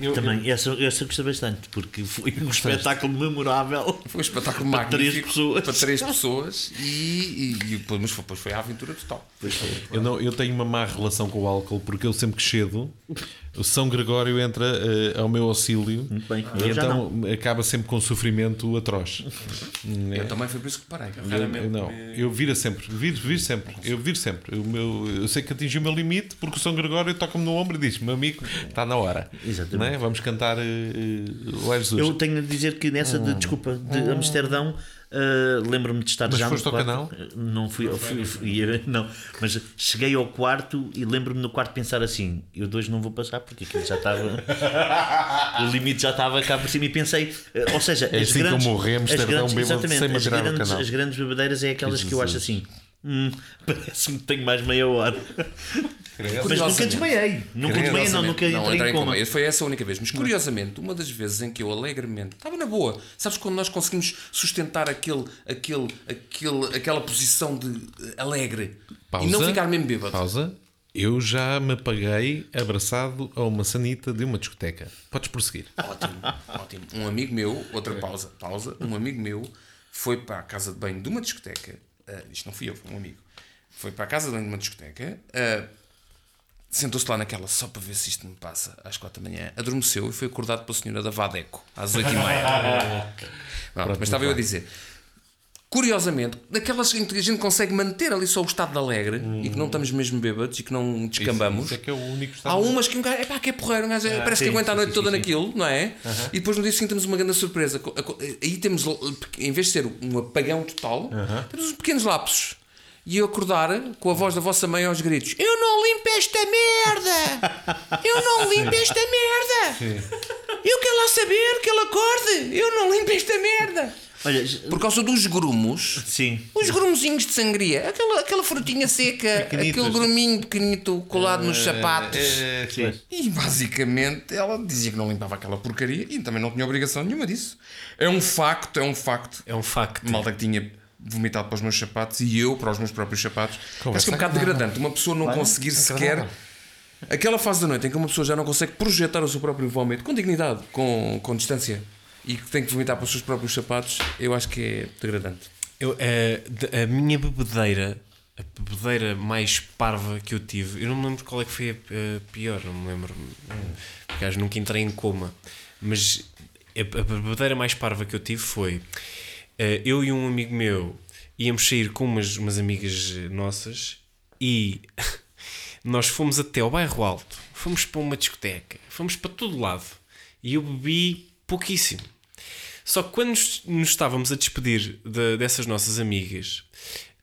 Eu- Também, essa, essa eu gostei bastante, porque foi um espetáculo memorável. Foi um espetáculo Para três pessoas. para três pessoas e, e, e depois, mas depois foi a aventura total. Eu, não, eu tenho uma má relação com o álcool porque eu sempre que cedo o São Gregório entra eh, ao meu auxílio Muito bem, e então acaba sempre com sofrimento atroz. Eu também foi por isso que parei. Eu, não, eu viro sempre, viro, viro sempre, eu viro sempre. O meu, eu sei que atingi o meu limite porque o São Gregório toca-me no ombro e diz: Meu amigo, está na hora. Exatamente. Não é? Vamos cantar uh, uh, Lá Jesus. Eu tenho a dizer que nessa de, desculpa, de Amsterdão, uh, lembro-me de estar Mas já foste no ao quarto. canal? Não fui, eu fui, fui- não, mas cheguei ao quarto e lembro-me no quarto pensar assim: eu dois não vou passar porque aquilo já estava, o limite já estava cá por cima. E pensei, uh, ou seja, É as assim que grandes, morri em as Amsterdão, grandes, bêbado, exatamente, sem as ao grandes, as grandes bebedeiras é aquelas que eu acho assim. Hum, parece-me que tenho mais meia hora. Mas nunca desmaiei. Nunca desmaiei, não, nunca Não, entrei em coma. Foi essa a única vez. Mas curiosamente, uma das vezes em que eu alegremente estava na boa, sabes quando nós conseguimos sustentar aquele, aquele, aquele, aquela posição de eh, alegre Pausa. e não ficar mesmo bêbado. Pausa. Eu já me apaguei abraçado a uma sanita de uma discoteca. Podes prosseguir. Ótimo, ótimo. Um amigo meu, outra pausa, pausa. Um amigo meu foi para a casa de banho de uma discoteca. Ah, isto não fui eu, foi um amigo. Foi para a casa de uma discoteca. ah, Sentou-se lá naquela só para ver se isto me passa às quatro da manhã. Adormeceu e foi acordado pela senhora da Vadeco às oito e meia. Pronto, mas estava eu a dizer. Curiosamente, daquelas em que a gente consegue manter ali só o estado de alegre e que não estamos mesmo bêbados e que não descambamos. Isso é que é o único Há estado- umas que um gajo, epá, que é porreiro, um gajo, parece que sim, aguenta a noite sim, toda sim, naquilo, não é? E depois no dia seguinte temos uma grande surpresa. Aí temos, em vez de ser um apagão total, temos uns pequenos lapsos. E eu acordar com a voz da vossa mãe aos gritos: Eu não limpo esta merda! Eu não limpo esta merda! Eu quero lá saber que ele acorde! Eu não limpo esta merda! Olha, Por causa dos grumos. sim. Os grumozinhos de sangria, aquela, aquela frutinha seca, aquele gruminho pequenito colado nos sapatos. É, sim. E basicamente ela dizia que não limpava aquela porcaria e também não tinha obrigação nenhuma disso. É um facto, é um facto. É um facto. Malta que tinha vomitado para os meus sapatos e eu para os meus próprios sapatos. Conversa Acho que é um bocado degradante uma pessoa não conseguir sequer. Aquela fase da noite em que uma pessoa já não consegue projetar o seu próprio vómito com dignidade, com, com distância e que tem que vomitar para os seus próprios sapatos, eu acho que é degradante. Eu, eh, de- a minha bebedeira, a bebedeira mais parva que eu tive, eu não me lembro qual é que foi a, a pior, não me lembro. Porque acho nunca entrei em coma. Mas a, a bebedeira mais parva que eu tive foi eh, eu e um amigo meu íamos sair com umas, umas amigas nossas e nós fomos até ao bairro alto, fomos para uma discoteca, fomos para todo lado e eu bebi pouquíssimo. Só que quando nos, nos estávamos a despedir de- dessas nossas amigas,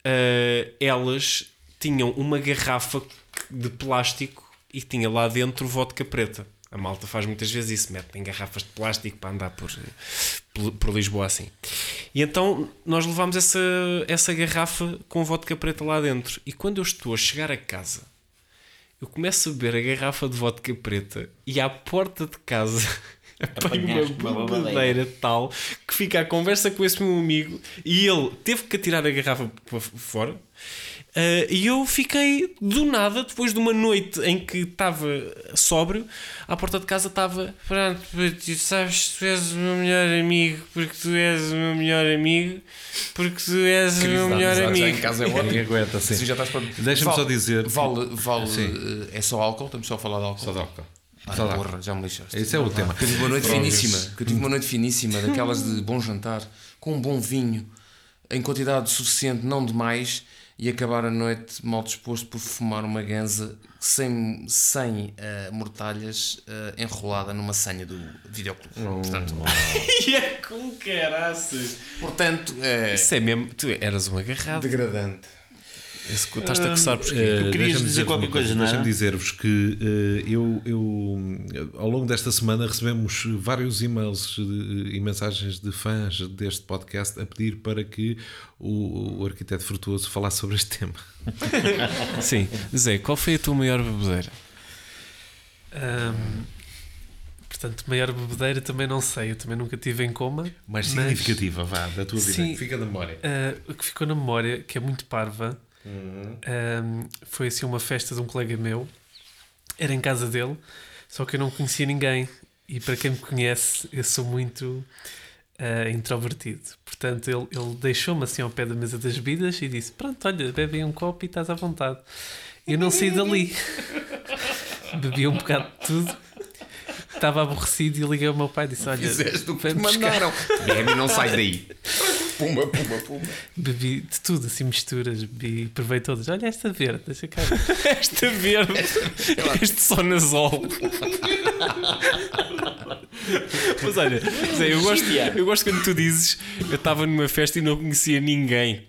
eh, elas tinham uma garrafa de plástico e tinha lá dentro vodka preta. A malta faz muitas vezes isso, mete em garrafas de plástico para andar por, por, por Lisboa assim. E então nós levámos essa, essa garrafa com vodka preta lá dentro. E quando eu estou a chegar a casa, eu começo a beber a garrafa de vodka preta e à porta de casa apanho uma uma babadeira. tal que fica a conversa com esse meu amigo e ele teve que atirar a garrafa para fora. Ah, e eu fiquei do nada, depois de uma noite em que estava sóbrio, à porta de casa estava. Pronto, tu sabes, tu és o meu melhor amigo, porque tu és o meu melhor amigo, porque tu és o meu melhor amigo. casa é aguenta, sim. Deixa-me só dizer- Vale, vale Sim. eh, é só álcool? Estamos só a falar de álcool? Só de álcool. Ah, de álcool. porra, já me lixaste. Esse é o tema. Que eu tive uma noite finíssima. Que eu tive uma noite finíssima, daquelas de bom jantar, com um bom vinho, em quantidade suficiente, não demais, e acabar a noite mal disposto por fumar uma ganza sem, sem eh, mortalhas eh, enrolada numa senha do videoclube. Portanto, E é com caraças. portanto é Isso é mesmo. Tu eras um agarrado. degradante. Esse que estás a coçar porque. Eh, Tu querias dizer qualquer coisa, não é? Deixa-me dizer-vos que eh, eu, eu, eh, ao longo desta semana, recebemos vários e-mails de- e mensagens de fãs deste podcast a pedir para que o, o arquiteto Frutuoso falasse sobre este tema. Sim. Zé, qual foi a tua maior bebedeira? Ahm, portanto, maior bebedeira também não sei, eu também nunca tive em coma. Mais mas, significativa, vá, da tua vida. Sim. Fica na memória. ah, o que ficou na memória, que é muito parva, Uhum. ahm, foi assim uma festa de um colega meu. Era em casa dele, só que eu não conhecia ninguém. E para quem me conhece, eu sou muito ah, introvertido. Portanto, ele, ele deixou-me assim ao pé da mesa das bebidas e disse: Pronto, olha, bebe um copo e estás à vontade. Eu não saí dali. Bebi um bocado de tudo. Estava aborrecido e liguei ao meu pai e disse: Olha, Fizeste o que te vem buscar." mandaram. Bebe e não sai daí. Pumba, pumba, pumba. Bebi de tudo, assim, misturas, bebi, provei todas. Olha esta verde, deixa cá. ver." Esta verde. Este sonazol. Mas olha, Zé, eu gosto, eu gosto quando tu dizes eu estava numa festa e não conhecia ninguém.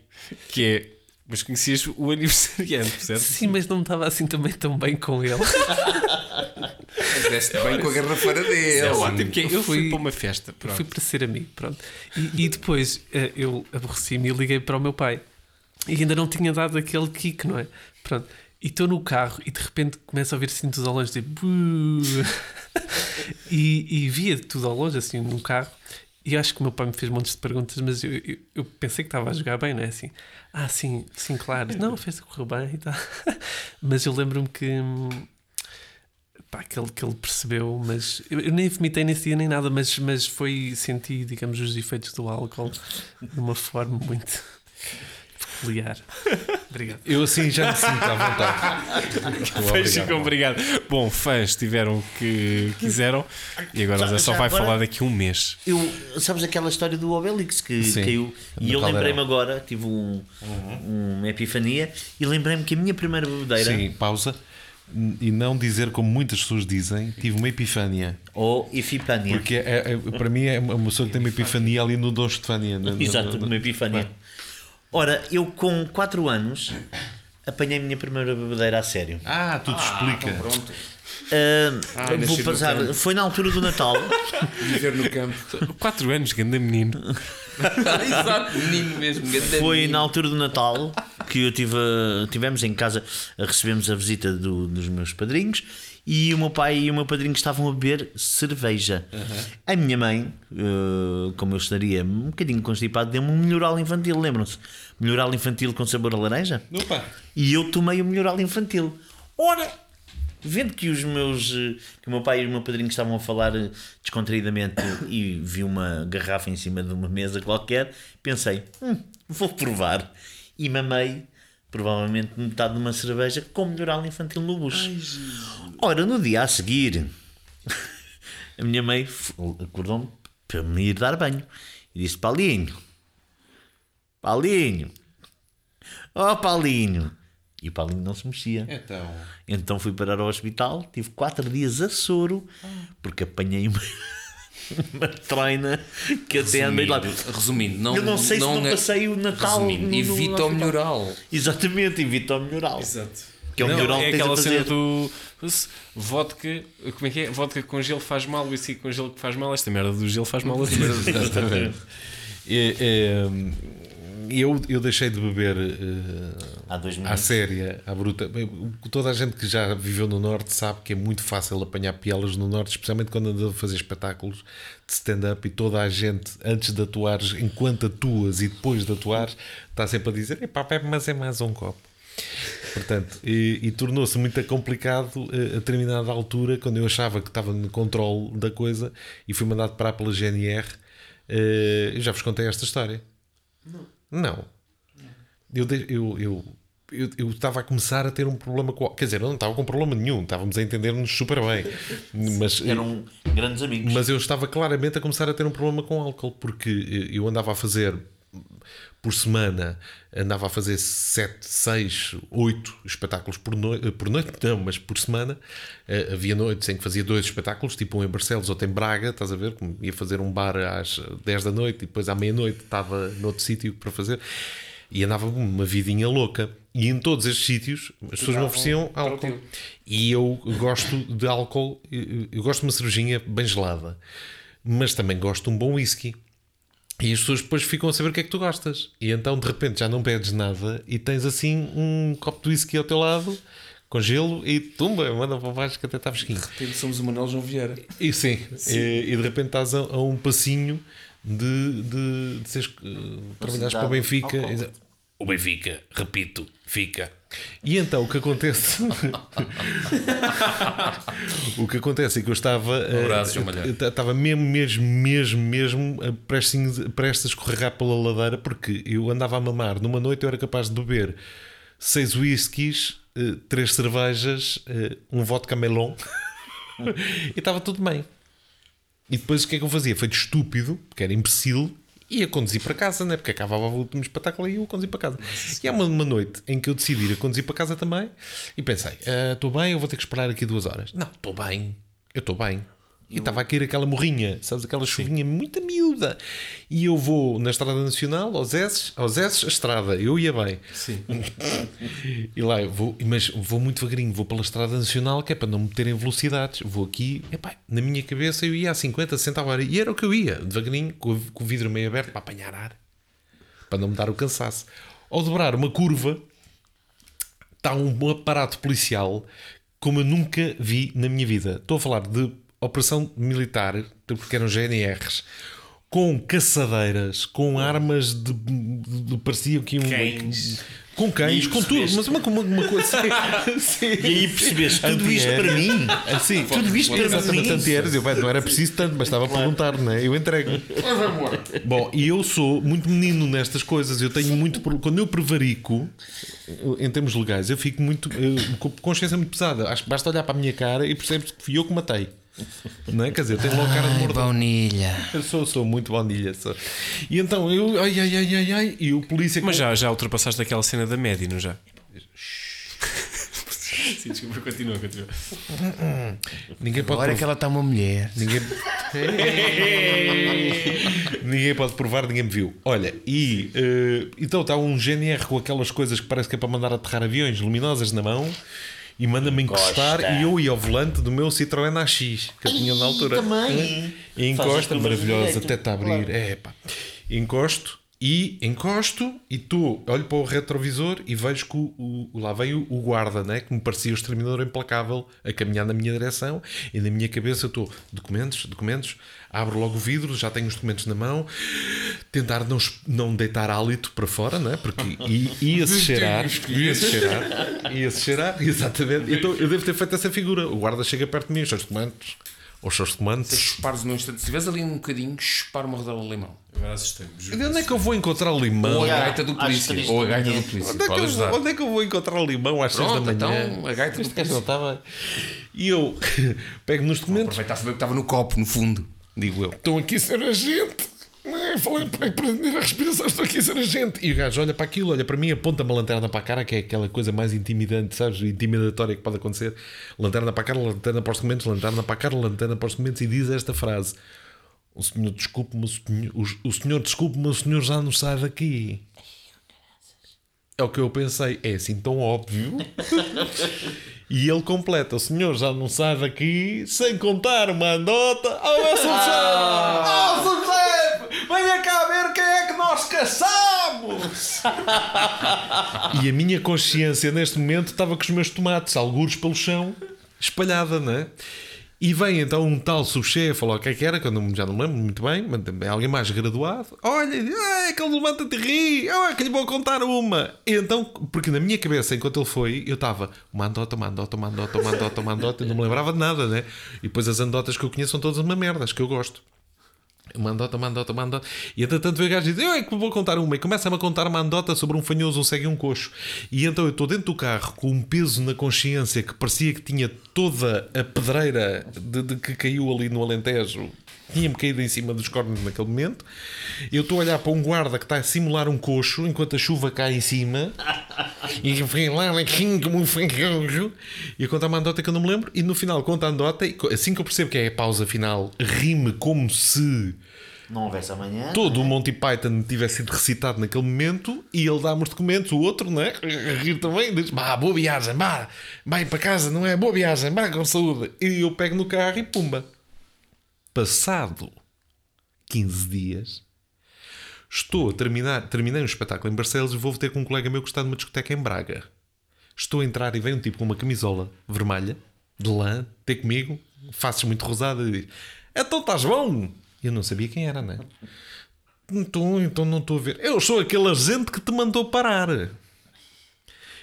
Que é. Mas conhecias o aniversariante, percebes? Sim, mas não estava assim também tão bem com ele. Deste bem com a garrafeira dele. É ótimo, porque eu Eu fui fui- para uma festa. Pronto. fui para ser amigo, pronto. E, e depois eh, eu aborreci-me e liguei para o meu pai. E ainda não tinha dado aquele kick, não é? Pronto. E estou no carro e de repente começo a ouvir assim tudo ao longe, tipo... E, e via tudo ao longe, assim, no carro. E acho que o meu pai me fez montes de perguntas, mas eu, eu, eu pensei que estava a jogar bem, não é? Assim, ah, sim, sim, claro. Não, a festa correu bem e tal. mas eu lembro-me que... pá, que ele, que ele percebeu, mas eu, eu nem vomitei nesse dia nem nada, mas, mas foi sentir, digamos, os efeitos do álcool de uma forma muito. foliar. Obrigado. Eu assim já me sinto à vontade. Fãs ficam obrigado. Bom, fãs tiveram o que quiseram e agora Já- Zé só já vai agora- falar daqui a um mês. Eu, sabes aquela história do Obelix que Sim. caiu? E eu lembrei-me agora, tive um, uma epifania e lembrei-me que a minha primeira bebedeira, Sim, pausa. E não dizer como muitas pessoas dizem, tive uma epifânia. ou epifania, Porque é, é- para mim é uma pessoa que tem uma epifania ali no Dom no- no- exato, no- uma epifania. Ora, eu com 4 anos apanhei a minha primeira bebedeira a sério. Ah, tudo explica. Pronto. Ah, Ai, vou passar, foi na altura do Natal. Viver no campo. 4 anos, grande menino. Exato, menino mesmo. grande Foi menino. na altura do Natal que eu tive, tivemos em casa, a- recebemos a visita do- dos meus padrinhos e o meu pai e o meu padrinho estavam a beber cerveja. A minha mãe, eh, como eu estaria um bocadinho constipado, deu-me um melhoral infantil, lembram-se? Melhoral infantil com sabor a laranja? Opa. E eu tomei o melhoral infantil. Ora! Vendo que os meus eh, que o meu pai e o meu padrinho estavam a falar eh, descontraídamente e vi uma garrafa em cima de uma mesa qualquer, pensei, "Hum, vou provar. E mamei provavelmente metade de uma cerveja com melhoral infantil no bucho. Ora, no dia a seguir, a minha mãe acordou-me para me ir dar banho e disse: Paulinho, Paulinho, ó Paulinho. E o Paulinho não se mexia. Então. Então fui parar ao hospital, tive quatro dias a soro, porque apanhei uma, uma treina que até andei lá. Resumindo, não, Eu não sei se não é- passei o Natal Resumindo, no- no evita o hospital. melhoral. Exatamente, evita o melhoral. Exato. Que é o Não, melhoral é que tens a aquela cena do vodka, como é que é? Vodka com gelo faz mal, whisky com gelo que faz mal, esta merda do gelo faz mal a tudo. Exatamente. É, é, eu, eu deixei de beber dois à séria, à bruta. Toda a gente que já viveu no Norte sabe que é muito fácil apanhar pielas no Norte, especialmente quando anda a fazer espetáculos de stand-up e toda a gente, antes de atuares, enquanto atuas e depois de atuares, está sempre a dizer: epá, bebe, mas é mais um copo. Portanto, e, e tornou-se muito complicado eh, a determinada altura, quando eu achava que estava no controle da coisa e fui mandado parar pela GNR. eh, eu já vos contei esta história. Não. Eu, de- eu, eu, eu, eu estava a começar a ter um problema com. Quer dizer, eu não estava com problema nenhum, estávamos a entender-nos super bem. Mas, Eram grandes amigos. mas eu estava claramente a começar a ter um problema com álcool, porque eu andava a fazer por semana, andava a fazer 7, 6, 8 espetáculos por, noi por noite, não, mas por semana. Eh, havia noites em que fazia dois espetáculos, tipo um em Barcelos, outro em Braga, estás a ver? Como Ia fazer um bar às 10 da noite e depois à meia-noite estava noutro sítio para fazer. E andava uma vidinha louca. E em todos estes sítios as pessoas me ofereciam álcool. E eu gosto de álcool, eu gosto de uma cervejinha bem gelada, mas também gosto de um bom whisky. E as pessoas depois ficam a saber o que é que tu gostas. E então de repente já não pedes nada e tens assim um copo de whisky ao teu lado, com gelo, e tumba, manda para baixo que até está fresquinho. Repente somos o Manuel João Vieira. E sim, E, e de repente estás a, a um passinho de, de, de seres, eh, trabalhares para o Benfica. O Benfica, repito, fica. E então o que acontece? o que acontece é que eu estava. eh, Malheiro. eu Estava mesmo, mesmo, mesmo, mesmo a prestes, prestes a escorregar pela ladeira porque eu andava a mamar. Numa noite eu era capaz de beber seis whiskies, eh, três cervejas, eh, um vodka melon e estava tudo bem. E depois o que é que eu fazia? Foi de estúpido, porque era imbecil, ia conduzir para casa, né? porque acabava o último espetáculo e ia conduzir para casa. E há uma, uma noite em que eu decidi ir a conduzir para casa também e pensei: "Ah, estou bem, eu vou ter que esperar aqui duas horas. Não, estou bem, eu estou bem. E estava a cair aquela morrinha, sabes? Aquela chuvinha muito miúda. E eu vou na Estrada Nacional, aos S, aos S, a estrada. Eu ia bem. Sim. E lá eu vou, mas vou muito devagarinho, vou pela Estrada Nacional, que é para não meterem velocidades. Vou aqui, epá, na minha cabeça eu ia a 50, 60 a hora. E era o que eu ia, devagarinho, com, o- com o vidro meio aberto para apanhar ar, para não me dar o cansaço. Ao dobrar uma curva, está um aparato policial como eu nunca vi na minha vida. Estou a falar de operação militar, porque eram GNRs, com caçadeiras, com armas de, de, de pareciam que iam. Cães. Com cães, com tudo, mas uma, uma, uma coisa. Sim. E aí percebeste tudo isto para mim? Assim, Tudo isto para mim? Eu, não era preciso tanto, bastava perguntar, não é? Eu entrego. Bom, e eu sou muito menino nestas coisas. Eu tenho muito. Quando eu prevarico, em termos legais, eu fico muito. eu, com consciência muito pesada. Acho que basta olhar para a minha cara e percebes que fui eu que matei. Não é? Quer dizer, eu tenho logo cara de morto. baunilha. Eu sou, sou muito baunilha. Sou. E então eu. Ai, ai, ai, ai, ai. E o polícia. Mas já, já ultrapassaste aquela cena da média, não já? Sim, desculpa, continua, continua. Ninguém pode. Agora é que ela está uma mulher. Ninguém... ninguém pode provar, ninguém me viu. Olha, e eh, então está um GNR com aquelas coisas que parece que é para mandar aterrar aviões luminosas na mão e manda-me encostar Encosta. e eu ia ao volante do meu Citroën AX que eu tinha na altura. também. E encosta, maravilhosa, até está a abrir. É, pá. Encosto e encosto e tu olho para o retrovisor e vejo que o, o- lá vem o, o guarda, né? que me parecia o exterminador implacável a caminhar na minha direção e na minha cabeça estou documentos, documentos, abro logo o vidro, já tenho os documentos na mão, tentar não, não deitar hálito para fora, né? porque ia-se cheirar, ia-se cheirar, ia-se cheirar, exatamente. Então eu devo ter feito essa figura. O guarda chega perto de mim, os documentos, os seus documentos. Chupares num instante. Se tiveres ali um bocadinho, chupar uma rodela de limão. Agora assustei-me. E de onde é que eu vou encontrar limão? Ou a gaita do polícia. Ou a gaita do polícia. Onde é, que eu, onde é que eu vou encontrar o limão às 6 da Pronto, manhã? então a gaita do Este gajo polícia. estava. E eu pego nos documentos, Aproveitar a saber o que estava no copo, no fundo. digo eu: Estão aqui a ser agente. Não é? Falei para prender a respiração, estou aqui a ser agente. E o gajo olha para aquilo, olha para mim, aponta-me a lanterna para a cara, que é aquela coisa mais intimidante, sabes? Intimidatória que pode acontecer. Lanterna para a cara, lanterna para os documentos, lanterna para a cara, lanterna para os documentos, e diz esta frase: O senhor desculpe-me, o senhor, o, o senhor desculpe-me, o senhor já não sai daqui. É o que eu pensei, é assim tão óbvio. E ele completa: O senhor já não sai daqui sem contar uma andota. Oh, é Sr. Oh, Sr. José, venha cá ver quem é que nós caçamos. e a minha consciência neste momento estava com os meus tomates, alguros pelo chão, espalhada, não é? E vem então um tal subchefe, ou lá o que é que era, que eu já não me lembro muito bem, mas é alguém mais graduado. Olha, ah, é que ele levanta-te e ri, é que lhe vou contar uma. E então, porque na minha cabeça, enquanto ele foi, eu estava uma andota, uma andota, uma andota, uma andota, uma andota, e não me lembrava de nada, né? E depois as andotas que eu conheço são todas uma merda, as que eu gosto. Uma andota, uma andota, uma andota. E entretanto veio o gajo e diz: Eu é que vou contar uma. E começa-me a contar uma andota sobre um fanhoso, um cego e um coxo. E então eu estou dentro do carro com um peso na consciência que parecia que tinha toda a pedreira de, de que caiu ali no Alentejo. Tinha-me caído em cima dos cornos naquele momento. Eu estou a olhar para um guarda que está a simular um coxo enquanto a chuva cai em cima. E vem lá, como um fanhoso. E eu conto a andota que eu não me lembro. E no final conta a andota. E assim que eu percebo que é a pausa final, rime como se Não houvesse amanhã. todo o Monty Python tivesse sido recitado naquele momento e ele dá-me os documentos, o outro, né? Rir também, diz: Bah, boa viagem, bah, vai para casa, não é? Boa viagem, vá com saúde. E eu pego no carro e pumba. Passado 15 dias, estou a terminar, terminei um espetáculo em Barcelos e vou ter com um colega meu que está numa discoteca em Braga. Estou a entrar e vem um tipo com uma camisola vermelha, de lã, ter comigo, faces muito rosada e diz: Então estás bom? E eu não sabia quem era, né? Então, então não estou a ver. Eu sou aquele agente que te mandou parar.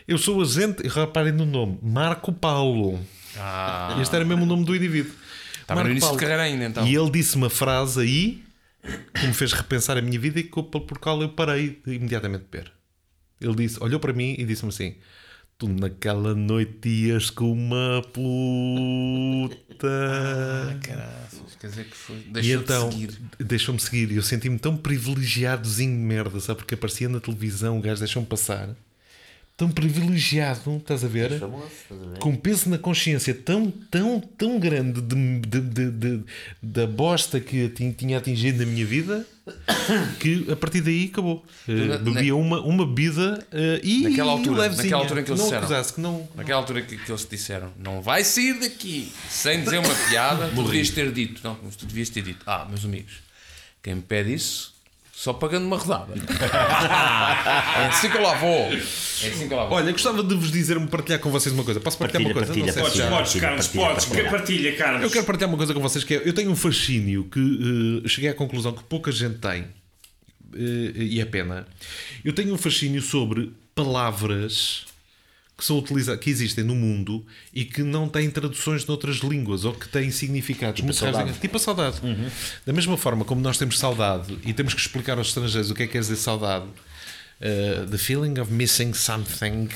Eu sou o agente, reparem no nome, Marco Paulo. Este era mesmo o nome do indivíduo. Estava no Marco início de Paulo. carreira ainda, então. E ele disse uma frase aí que me fez repensar a minha vida e que, por qual eu parei de imediatamente de beber. Ele disse, olhou para mim e disse-me assim: Tu naquela noite ias com uma puta. Quer dizer que foi. E Deixou então, de seguir. deixou-me seguir. E eu senti-me tão privilegiadozinho de merda, sabe? Porque aparecia na televisão, o gajo deixou-me passar. Tão privilegiado, estás a ver? Famoso, estás a ver? Com peso na consciência tão, tão, tão grande de, de- de- da bosta que tinha atingido na minha vida que a partir daí acabou. Eh, na- bebia uma, uma bebida eh, e Naquela altura, naquela altura em que eles não disseram. acusasse, que não, Naquela altura que, que eles disseram, não vai sair daqui sem dizer uma piada, tu devias ter dito. Não, mas tu devias ter dito. Ah, meus amigos, quem me pede isso Só pagando uma rodada. é assim que eu lá vou. É assim que eu lá vou. Olha, gostava de vos dizer, partilhar com vocês uma coisa. Posso partilhar Partilha, uma coisa? partilha, Não sei se partilha. já- Podes, Carlos, partilha, podes. partilha. Partilha, Carlos. Eu quero partilhar uma coisa com vocês que é, eu tenho um fascínio que eh, cheguei à conclusão que pouca gente tem eh, e é pena. Eu tenho um fascínio sobre palavras que são utilizadas, que existem no mundo e que não têm traduções noutras línguas ou que têm significados muito saudade. raros. Tipo a saudade. Da mesma forma como nós temos saudade e temos que explicar aos estrangeiros o que é que quer dizer saudade. eh, the feeling of missing something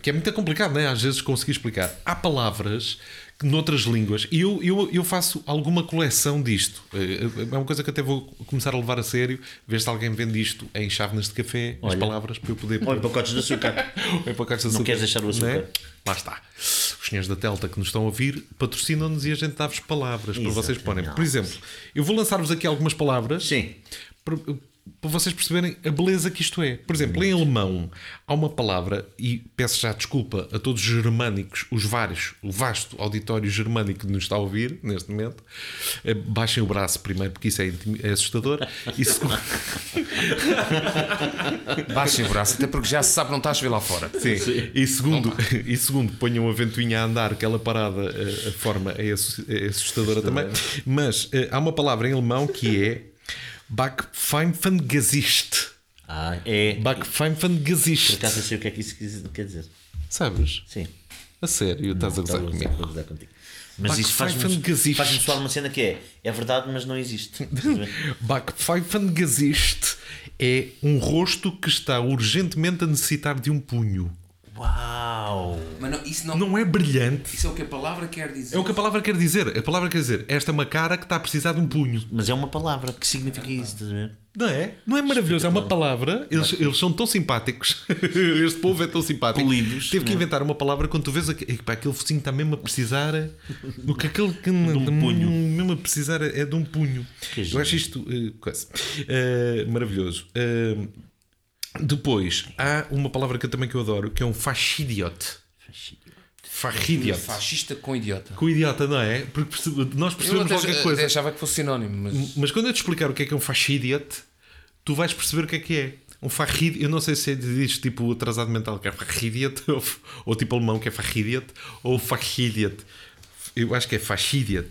que é muito complicado, não é? Às vezes conseguir explicar. Há palavras noutras línguas, e eu, eu, eu faço alguma coleção disto. Eh, É uma coisa que até vou começar a levar a sério, ver se alguém vende isto em chávenas de café, as Olha. palavras, para eu poder Olha, pacotes de açúcar. em pacotes de Não açúcar. queres deixar o açúcar? Não é? Lá está. Os senhores da Telta que nos estão a ouvir patrocinam-nos e a gente dá-vos palavras para vocês porem. Por exemplo, eu vou lançar-vos aqui algumas palavras Sim. para, para vocês perceberem a beleza que isto é. Por exemplo, em alemão há uma palavra, e peço já desculpa a todos os germânicos, os vários, o vasto auditório germânico que nos está a ouvir neste momento. Eh, Baixem o braço primeiro, porque isso é, é assustador. E segundo, Baixa o braço, até porque já se sabe que não está a chover lá fora. Sim. E segundo, e segundo, ponham a ventoinha a andar, aquela parada, a, a forma é, é assustadora também. Mas eh, há uma palavra em alemão que é Backpfeifengesicht. Ah, é. Por Backpfeifengesicht. acaso eu sei o que é que isso quer dizer. Sabes? Sim. A sério, estás a Estava gozar a comigo. gozar- a gozar contigo. Mas isso faz-me faz soar uma cena que é é verdade, mas não existe. Backpfeifengesicht é um rosto que está urgentemente a necessitar de um punho. Uau! Mas não, isso não, Não é brilhante. Isso é o que a palavra quer dizer. É o que a palavra quer dizer. A palavra quer dizer, esta é uma cara que está a precisar de um punho. Mas é uma palavra que significa isso, estás a ver? Não é? Não é maravilhoso? É uma palavra. Eles, eles são tão simpáticos. este povo é tão simpático. Polidos, Teve que né? inventar uma palavra quando tu vês aqu- epá, aquele focinho está mesmo a precisar do que aquele que um punho. mesmo a precisar é de um punho. Que Eu acho isto eh, coisa. Eh, maravilhoso. Eh, depois há uma palavra que eu também que eu adoro que é um fascidiot. Fascidiot. Fascista com idiota. Com idiota, não é? Porque nós Eu percebemos até, qualquer coisa. até achava que fosse sinónimo, mas. Mas quando eu te explicar o que é que é um fascidiot, tu vais perceber o que é que é. Um farrid, eu não sei se é diz tipo atrasado mental que é farridiot, ou, ou tipo alemão que é farridiot, ou fascidiot. Eu acho que é fascidiot.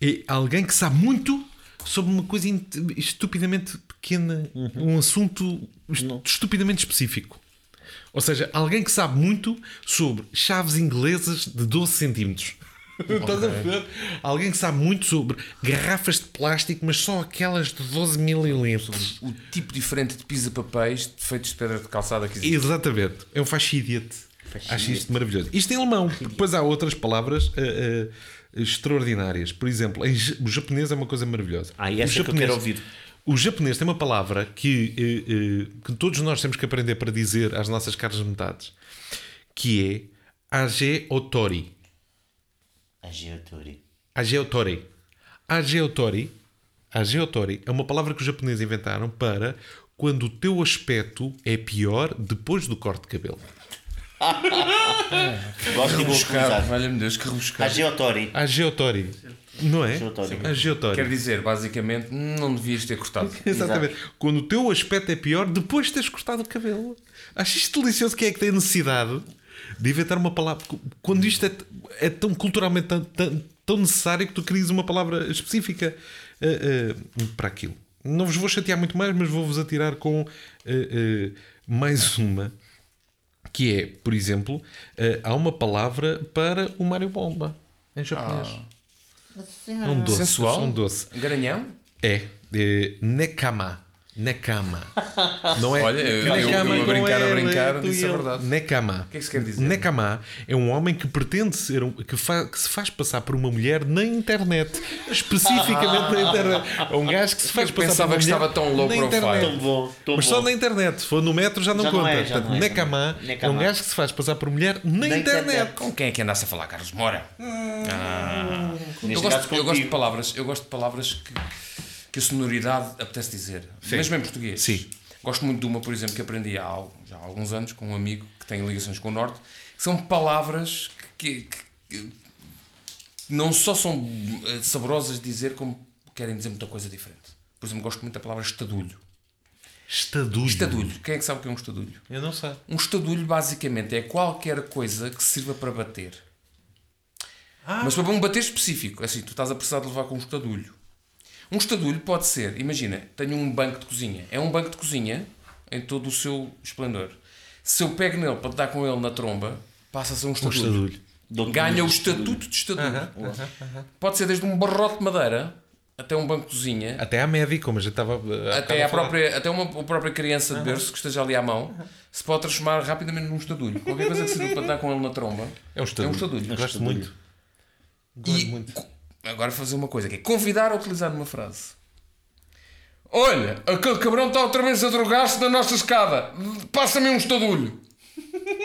É alguém que sabe muito sobre uma coisa estupidamente pequena, um assunto est- estupidamente específico. Ou seja, alguém que sabe muito sobre chaves inglesas de 12 centímetros. Estás a ver? Alguém que sabe muito sobre garrafas de plástico, mas só aquelas de 12 mililitros. O tipo diferente de pisa-papéis feitos de pedra de calçada que existe. Exatamente. É um fascidiot. Acho isto maravilhoso. Isto em alemão. porque Depois há outras palavras eh, eh, extraordinárias. Por exemplo, em o japonês é uma coisa maravilhosa. Ah, e O essa que eu japonês- quero ouvir. O japonês tem uma palavra que, eh, eh, que todos nós temos que aprender para dizer às nossas caras metades, que é Age Otori. A geotori. Ageotori. Ageotori. Ageotori é uma palavra que os japoneses inventaram para quando o teu aspecto é pior depois do corte de cabelo. Gosto e Rebuscado, utilizar. valha-me Deus, que A rebuscado. geotori. Ageotori. Não é? Ageotori. Quer dizer, basicamente, não devias ter cortado. Exatamente. Quando o teu aspecto é pior depois de teres cortado o cabelo. Acho isto delicioso. Quem é que tem a necessidade de inventar uma palavra? Quando isto é, é tão culturalmente tão, tão- tão necessário que tu crias uma palavra específica eh, eh, para aquilo. Não vos vou chatear muito mais, mas vou-vos atirar com eh, mais uma. Que é, por exemplo, há uma palavra para o Mário Bomba em japonês. É um doce. Sensual? um doce. Garanhão? É, é Nekama. Nekama. Não é? Olha, eu- eu- eu Nekama a com brincar, a L, brincar, disse a ele. verdade. Nekama. O que é que isso quer dizer? Nekama é um homem que pretende ser um, que, fa- que se faz passar por uma mulher na internet. Especificamente na internet. É um gajo que se faz Eu passar pensava por uma que mulher estava tão low na profile. Tão bom, tão Mas bom. só na internet. Se for no metro já não Já não conta. é, já Portanto, não é, Nekama, já não é. é um gajo que se faz passar por mulher na, Na internet. internet. Com quem é que andasse a falar, Carlos Moura? Eu Neste gosto, caso eu gosto de palavras, eu gosto de palavras que, que a sonoridade apetece dizer. Mesmo em português. Sim. Gosto muito de uma, por exemplo, que aprendi há, há alguns anos com um amigo que tem ligações com o Norte, que são palavras que, que- que não só são eh, saborosas de dizer, como querem dizer muita coisa diferente. Por exemplo, gosto muito da palavra estadulho. Estadulho. Estadulho. Quem é que sabe o que é um estadulho? Eu não sei. Um estadulho basicamente é qualquer coisa que sirva para bater. Mas para um bater específico. Assim, tu estás a precisar de levar com um estadulho. Um estadulho pode ser, imagina, tenho um banco de cozinha. É um banco de cozinha em todo o seu esplendor. Se eu pego nele para dar com ele na tromba, passa a ser um estadulho. estadulho. Dou-te Ganha o um estatuto de estadulho. Pode ser desde um barrote de madeira até um banco de cozinha. Até à média, como a gente estava. há Até, a própria, até uma a própria criança de berço que esteja ali à mão se pode transformar rapidamente num estadulho. Qualquer coisa que sirva para dar com ele na tromba É um estadulho. É um estadulho. Gosto estadulho. muito. Gosto E muito. Agora fazer uma coisa que é convidar a utilizar uma frase. Olha, aquele cabrão está outra vez a drogar-se na nossa escada. Passa-me um estadulho.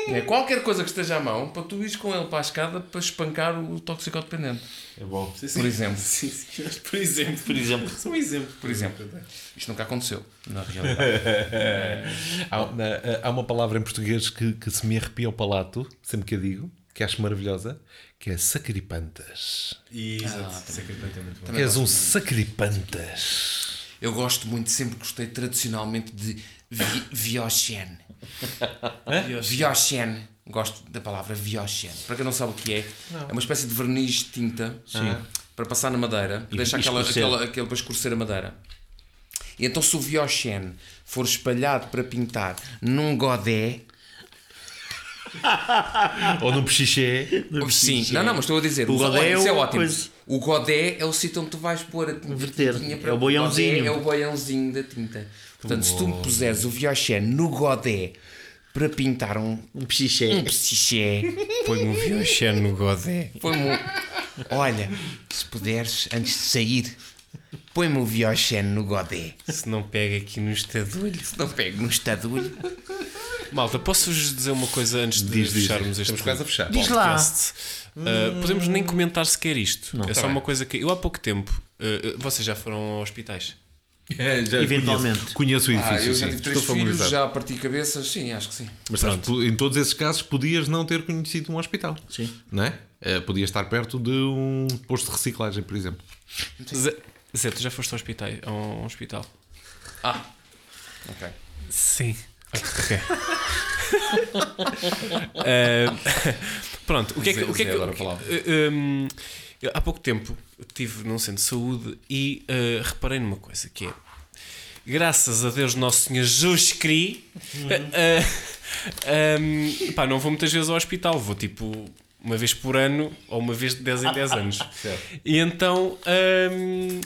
É qualquer coisa que esteja à mão para tu ires com ele para a escada para espancar o toxicodependente. É bom. Por exemplo. Sim, sim, por exemplo. Por exemplo. Só um exemplo. Por exemplo. Isto nunca aconteceu, na realidade. Há, há uma palavra em português que, que se me arrepia o palato, sempre que a digo, que acho maravilhosa, que é sacripantas. Exato. Secretário é muito bom. Que és um sacripantas. Eu gosto muito, sempre gostei tradicionalmente de vi Viochen. Viochen. Gosto da palavra Viochen. Para quem não sabe o que é, é uma espécie de verniz de tinta para passar na madeira, e aquela, escurecer. aquela, aquele para escurecer a madeira. E então, se o Viochen for espalhado para pintar num godé, Ou no pechiché. sim, não, não, mas estou a dizer, O o godé é isso é ótimo. coisa. O godé é o sítio onde tu vais pôr a tinta. É o boiãozinho. godé É o boiãozinho da tinta. Portanto, se tu me puseres o Viochen no godé para pintar um, Um pichiché. um psiché, Põe um Viochen no Godé. põe-me um... Olha, se puderes, antes de sair, põe-me o Viochen no godé. Se não pega aqui no estadulho. Se não pego no estadulho. Malta, posso-vos dizer uma coisa antes de Diz, diz. fecharmos este Estamos quase a fechar. Diz lá. podcast? Uh, podemos nem comentar sequer isto. é só tá uma bem. coisa que eu há pouco tempo. uh, vocês já foram a hospitais? É, já Eventualmente. Conheço, conheço o Ah, edifício, eu já sim. tive três filhos, já parti cabeças, sim, acho que sim. Mas sabes, tu, em todos esses casos podias não ter conhecido um hospital. Sim. Não é? Eh, podias estar perto de um posto de reciclagem, por exemplo. Zé, Zé, tu já foste a, hospitais, a um hospital? Ah, ok. Sim. Ok. Uh, pronto, o que é que. O que, é que falar. uh, um, eu, há pouco tempo estive num centro de saúde e uh, reparei numa coisa que é. Graças a Deus Nosso Senhor Jesus Cristo, uh, um, pá, não vou muitas vezes ao hospital, vou tipo uma vez por ano ou uma vez de 10 em 10 anos. E então. um,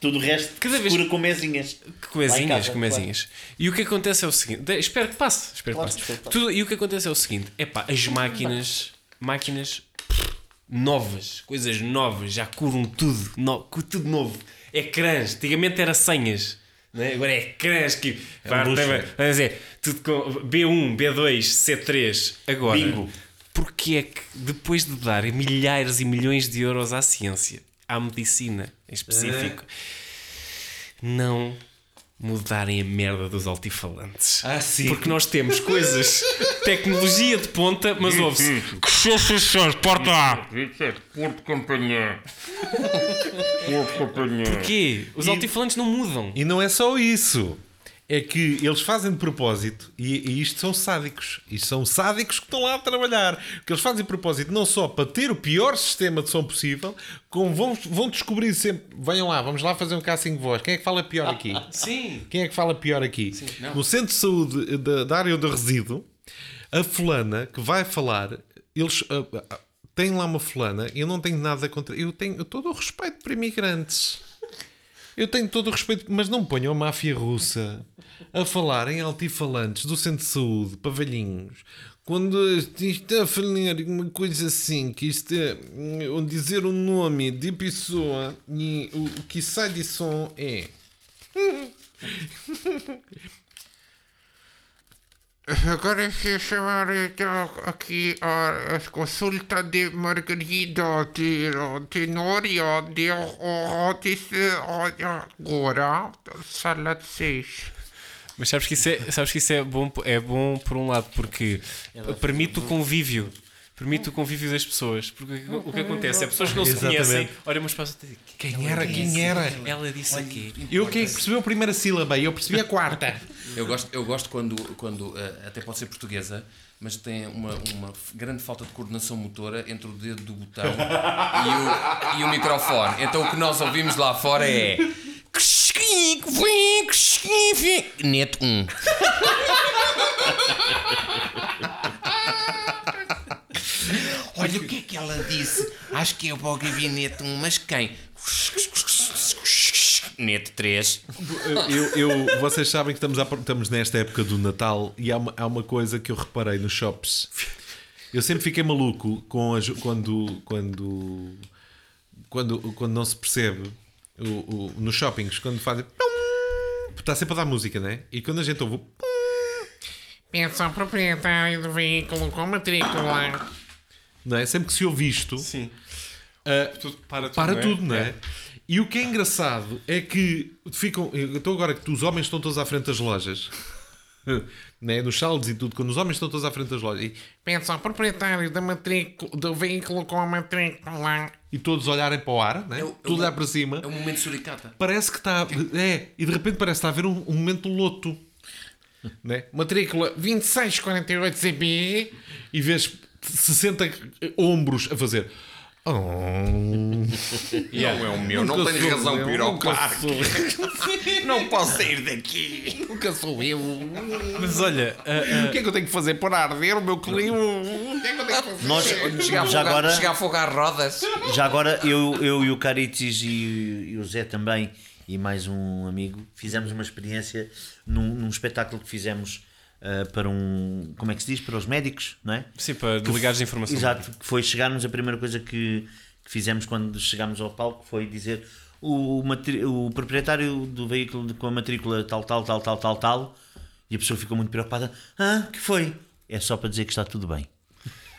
Tudo o resto Cada vez- vez... com mesinhas. coisinhas, casa, que mesinhas. E o que acontece é o seguinte: de- espero que passe. Espero Claro, que passe. que. Tudo- e o que acontece é o seguinte: é pá, as máquinas, máquinas novas, coisas novas, já curam tudo, no, tudo novo. Ecrãs, antigamente era senhas. né? Agora é ecrãs que vai, luxo, vai, é. vai dizer tudo com B1, B2, C3. Agora, Bingo. porque é que depois de dar milhares e milhões de euros à ciência, à medicina em específico, não mudarem a merda dos altifalantes? Ah, sim. Porque nós temos coisas, tecnologia de ponta, mas ouve-se. Que sensações, porta lá! Porto Companhia. Porto Companhia. Porquê? Os altifalantes não mudam. E não é só isso. É que eles fazem de propósito, e, e isto são sádicos. Isto são sádicos que estão lá a trabalhar. Que eles fazem de propósito não só para ter o pior sistema de som possível, como vão, vão descobrir sempre. Venham lá, vamos lá fazer um casting de voz. Quem é que fala pior aqui? Sim. Quem é que fala pior aqui? no centro de saúde da, da área onde eu resido, a fulana que vai falar, eles ah, ah, têm lá uma fulana, eu não tenho nada contra. Eu tenho todo o respeito para imigrantes. Eu tenho todo o respeito, mas não ponham a máfia russa a falar em altifalantes do centro de saúde para velhinhos. Quando isto a falar uma coisa assim, que isto é hum, dizer o nome de pessoa e o que sai de som é. Agora se chamar então, aqui a, a consulta de Margarida de Tenória de Otis agora, sala 6. Mas sabes que isso é, sabes que isso é, bom, é bom por um lado, porque permite o convívio. permite o convívio das pessoas. Porque o que acontece é pessoas que não se Exatamente. conhecem, olham umas para as outras e dizem, Quem era? Quem era? Ela disse aqui. Eu quem é que percebeu a primeira sílaba e eu percebi a quarta. Eu gosto, eu gosto quando, quando eh, até pode ser portuguesa, mas tem uma, uma grande falta de coordenação motora entre o dedo do botão e o, e o microfone. Então o que nós ouvimos lá fora é. Net 1. Olha o que é que ela disse. Acho que é para o gabinete 1, mas quem? Net 3. Eu, eu- vocês sabem que estamos, a- estamos nesta época do Natal e há uma, há uma coisa que eu reparei nos shops. Eu sempre fiquei maluco com as, quando, quando, quando, quando não se percebe o, o- nos shoppings, quando fazem. pum, Está sempre a dar música, né? E quando a gente ouve. Peço ao proprietário do veículo com matrícula. Não é? Sempre que se ouve isto, Sim. ah, Tudo, para tudo. para não é? tudo, não é? E o que é engraçado é que ficam. Estou agora que os homens estão todos à frente das lojas, né? nos saldos e tudo, quando os homens estão todos à frente das lojas e, Peço ao proprietário da matrícula, do veículo com a matrícula. e todos olharem para o ar, né? É tudo é o- olhar para cima, É um momento suricata. parece que está. É, e de repente parece que está a haver um, um momento loto. Né? Matrícula 2648 CB. E vês 60 ombros a fazer. Oh, Não é o meu, não nunca tenho sou razão para ir ao parque. Não posso sair daqui. Nunca sou eu. Mas olha, ah, O que é que eu tenho que fazer para arder o meu Clio? O que é que eu tenho que fazer? Nós, Chegar a já afogar- agora, chegar a afogar rodas. já agora eu, eu e o Caritis e, e o Zé também e mais um amigo fizemos uma experiência num, num espetáculo que fizemos ah, para um como é que se diz? Para os médicos não é? Sim, para delegares de informação. exato que foi chegarmos a primeira coisa que, que fizemos quando chegámos ao palco foi dizer o, matri- o proprietário do veículo de- com a matrícula tal tal tal tal tal tal. E a pessoa ficou muito preocupada ah que foi? É só para dizer que está tudo bem.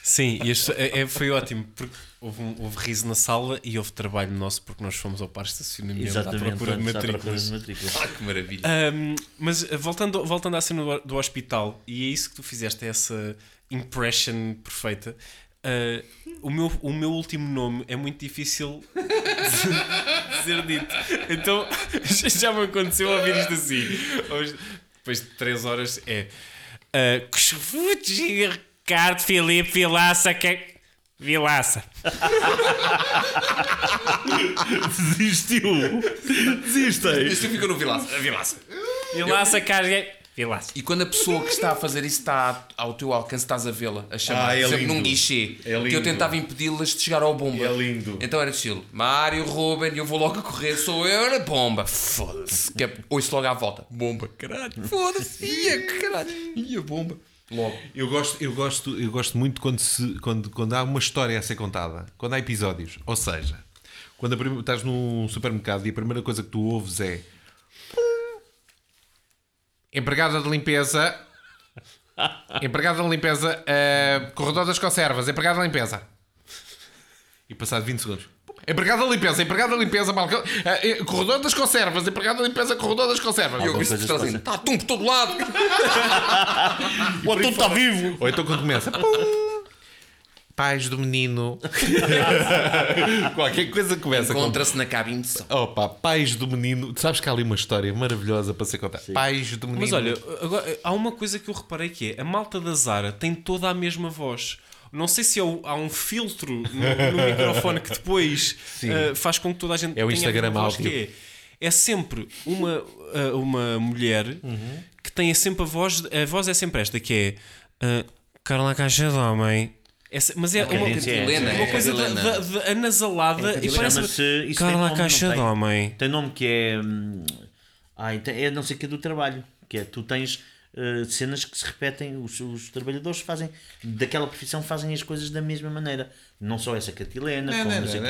Sim, e é- é- foi ótimo, porque houve, um- houve riso na sala e houve trabalho nosso porque nós fomos ao par de estacionamento à exatamente procura de está à procura matrículas. de matrículas. Ah, que maravilha. Ahm, mas uh, voltando, voltando à cena do, do hospital, e é isso que tu fizeste, essa impression perfeita. uh, o, meu, o meu último nome é muito difícil de ser dito. Então já me aconteceu ouvir isto assim. Hoje, depois de 3 horas é. Uh, Ricardo Filipe Vilaça. Que... Vilaça. Desistiu. Desistei. Isto fica no Vilaça. Vilaça. Vilaça, cara. Vilaça. E quando a pessoa que está a fazer isso está ao teu alcance, estás a vê-la, a chamar, Ah, é lindo. num guichê, É que eu tentava impedi-las de chegar ao bomba. É lindo. Então era estilo, Mário, Ruben, eu vou logo a correr, sou eu, era bomba. Foda-se. Que é- Ouço logo à volta. Bomba, caralho. Foda-se. Ia, caralho. Ia, bomba. Logo. Eu gosto, eu gosto, eu gosto muito quando, se, quando, quando há uma história a ser contada, quando há episódios. Ou seja, quando a estás num supermercado e a primeira coisa que tu ouves é Empregada de limpeza. Empregada de limpeza. eh, corredor das conservas. Empregada de limpeza. e passado 20 segundos. Empregada de limpeza. Empregada de limpeza. balcão- eh, eh, corredor das conservas. Empregada de limpeza. Corredor das conservas. E eu disse que está assim, está atum por todo lado. o atum está vivo Ou então quando começa. pum, Pais do menino. Qualquer coisa começa com. Encontra-se na cabine de som. Opa, pais do menino. Sabes que há ali uma história maravilhosa para ser contada. Pais do menino. Mas olha, agora, há uma coisa que eu reparei que é a malta da Zara tem toda a mesma voz. Não sei se é o- há um filtro no, no microfone que depois eh, faz com que toda a gente É o tenha a Instagram áudio. que é, é sempre uma, eh, uma mulher que tem sempre a voz, a voz é sempre esta, que é eh, Carla Caixa de Homem. É mas é uma, é Helena, uma é coisa Helena. da, da anasalada e parece Carla Caixa de? Homem. Tem nome que é. hum, Ai, tem- é não sei o que é do trabalho. Que é tu tens eh, cenas que se repetem, os, os trabalhadores fazem daquela profissão fazem as coisas da mesma maneira. Não só essa catilena, como não sei quê.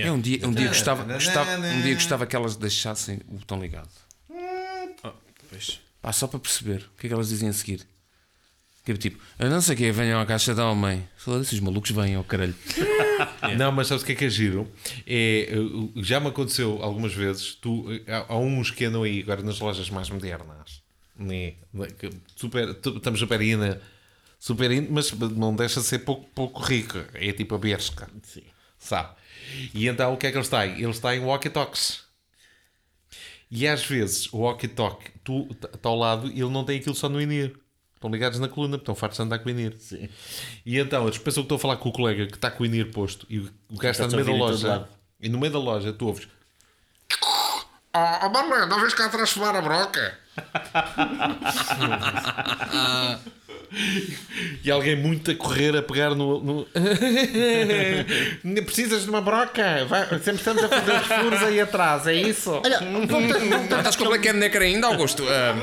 É um dia, um dia gostava, gostava, um dia gostava que elas deixassem o botão ligado. Pois. Pá, só para perceber o que é que elas dizem a seguir. É tipo, eu não sei o que venham à caixa da homem. Só esses malucos vêm ao caralho. Não, mas sabes o que é que é giro? É, já me aconteceu algumas vezes. Tu, há, há uns que andam aí agora nas lojas mais modernas. Né? Que Super, tu- estamos super aí na Super in, mas não deixa de ser pouco, pouco rico. É tipo a Bershka. Sim. Sabe? E então o que é que eles têm? Eles têm walkie-talkies. E às vezes o walkie-talkie está ao lado e ele não tem aquilo só no INIR. Estão ligados na coluna, porque estão fartos de andar com o INIR. Sim. E então eles pensam que estou a falar com o colega que está com o INIR posto e o gajo está no meio da loja. E no meio da loja tu ouves. Oh, oh não vês cá atrás fumar a broca? e alguém muito a correr a pegar no. no... Precisas de uma broca? Vai- sempre estamos a fazer os furos aí atrás, é isso? Olha, voltando, Estás com o Black and Decker ainda, Augusto? Ah,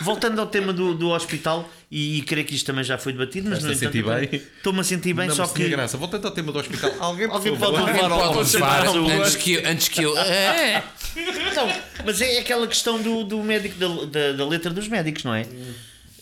voltando ao tema do, do hospital, e, e creio que isto também já foi debatido, mas sentir entanto, bem? Estou-me a sentir bem, não, só que. graça. Voltando ao tema do hospital, alguém, Alguém pode levar ao pode chamar chamar o- antes que eu. Antes que eu é. Não, mas é aquela questão do, do médico, da, da, da letra dos médicos, não é?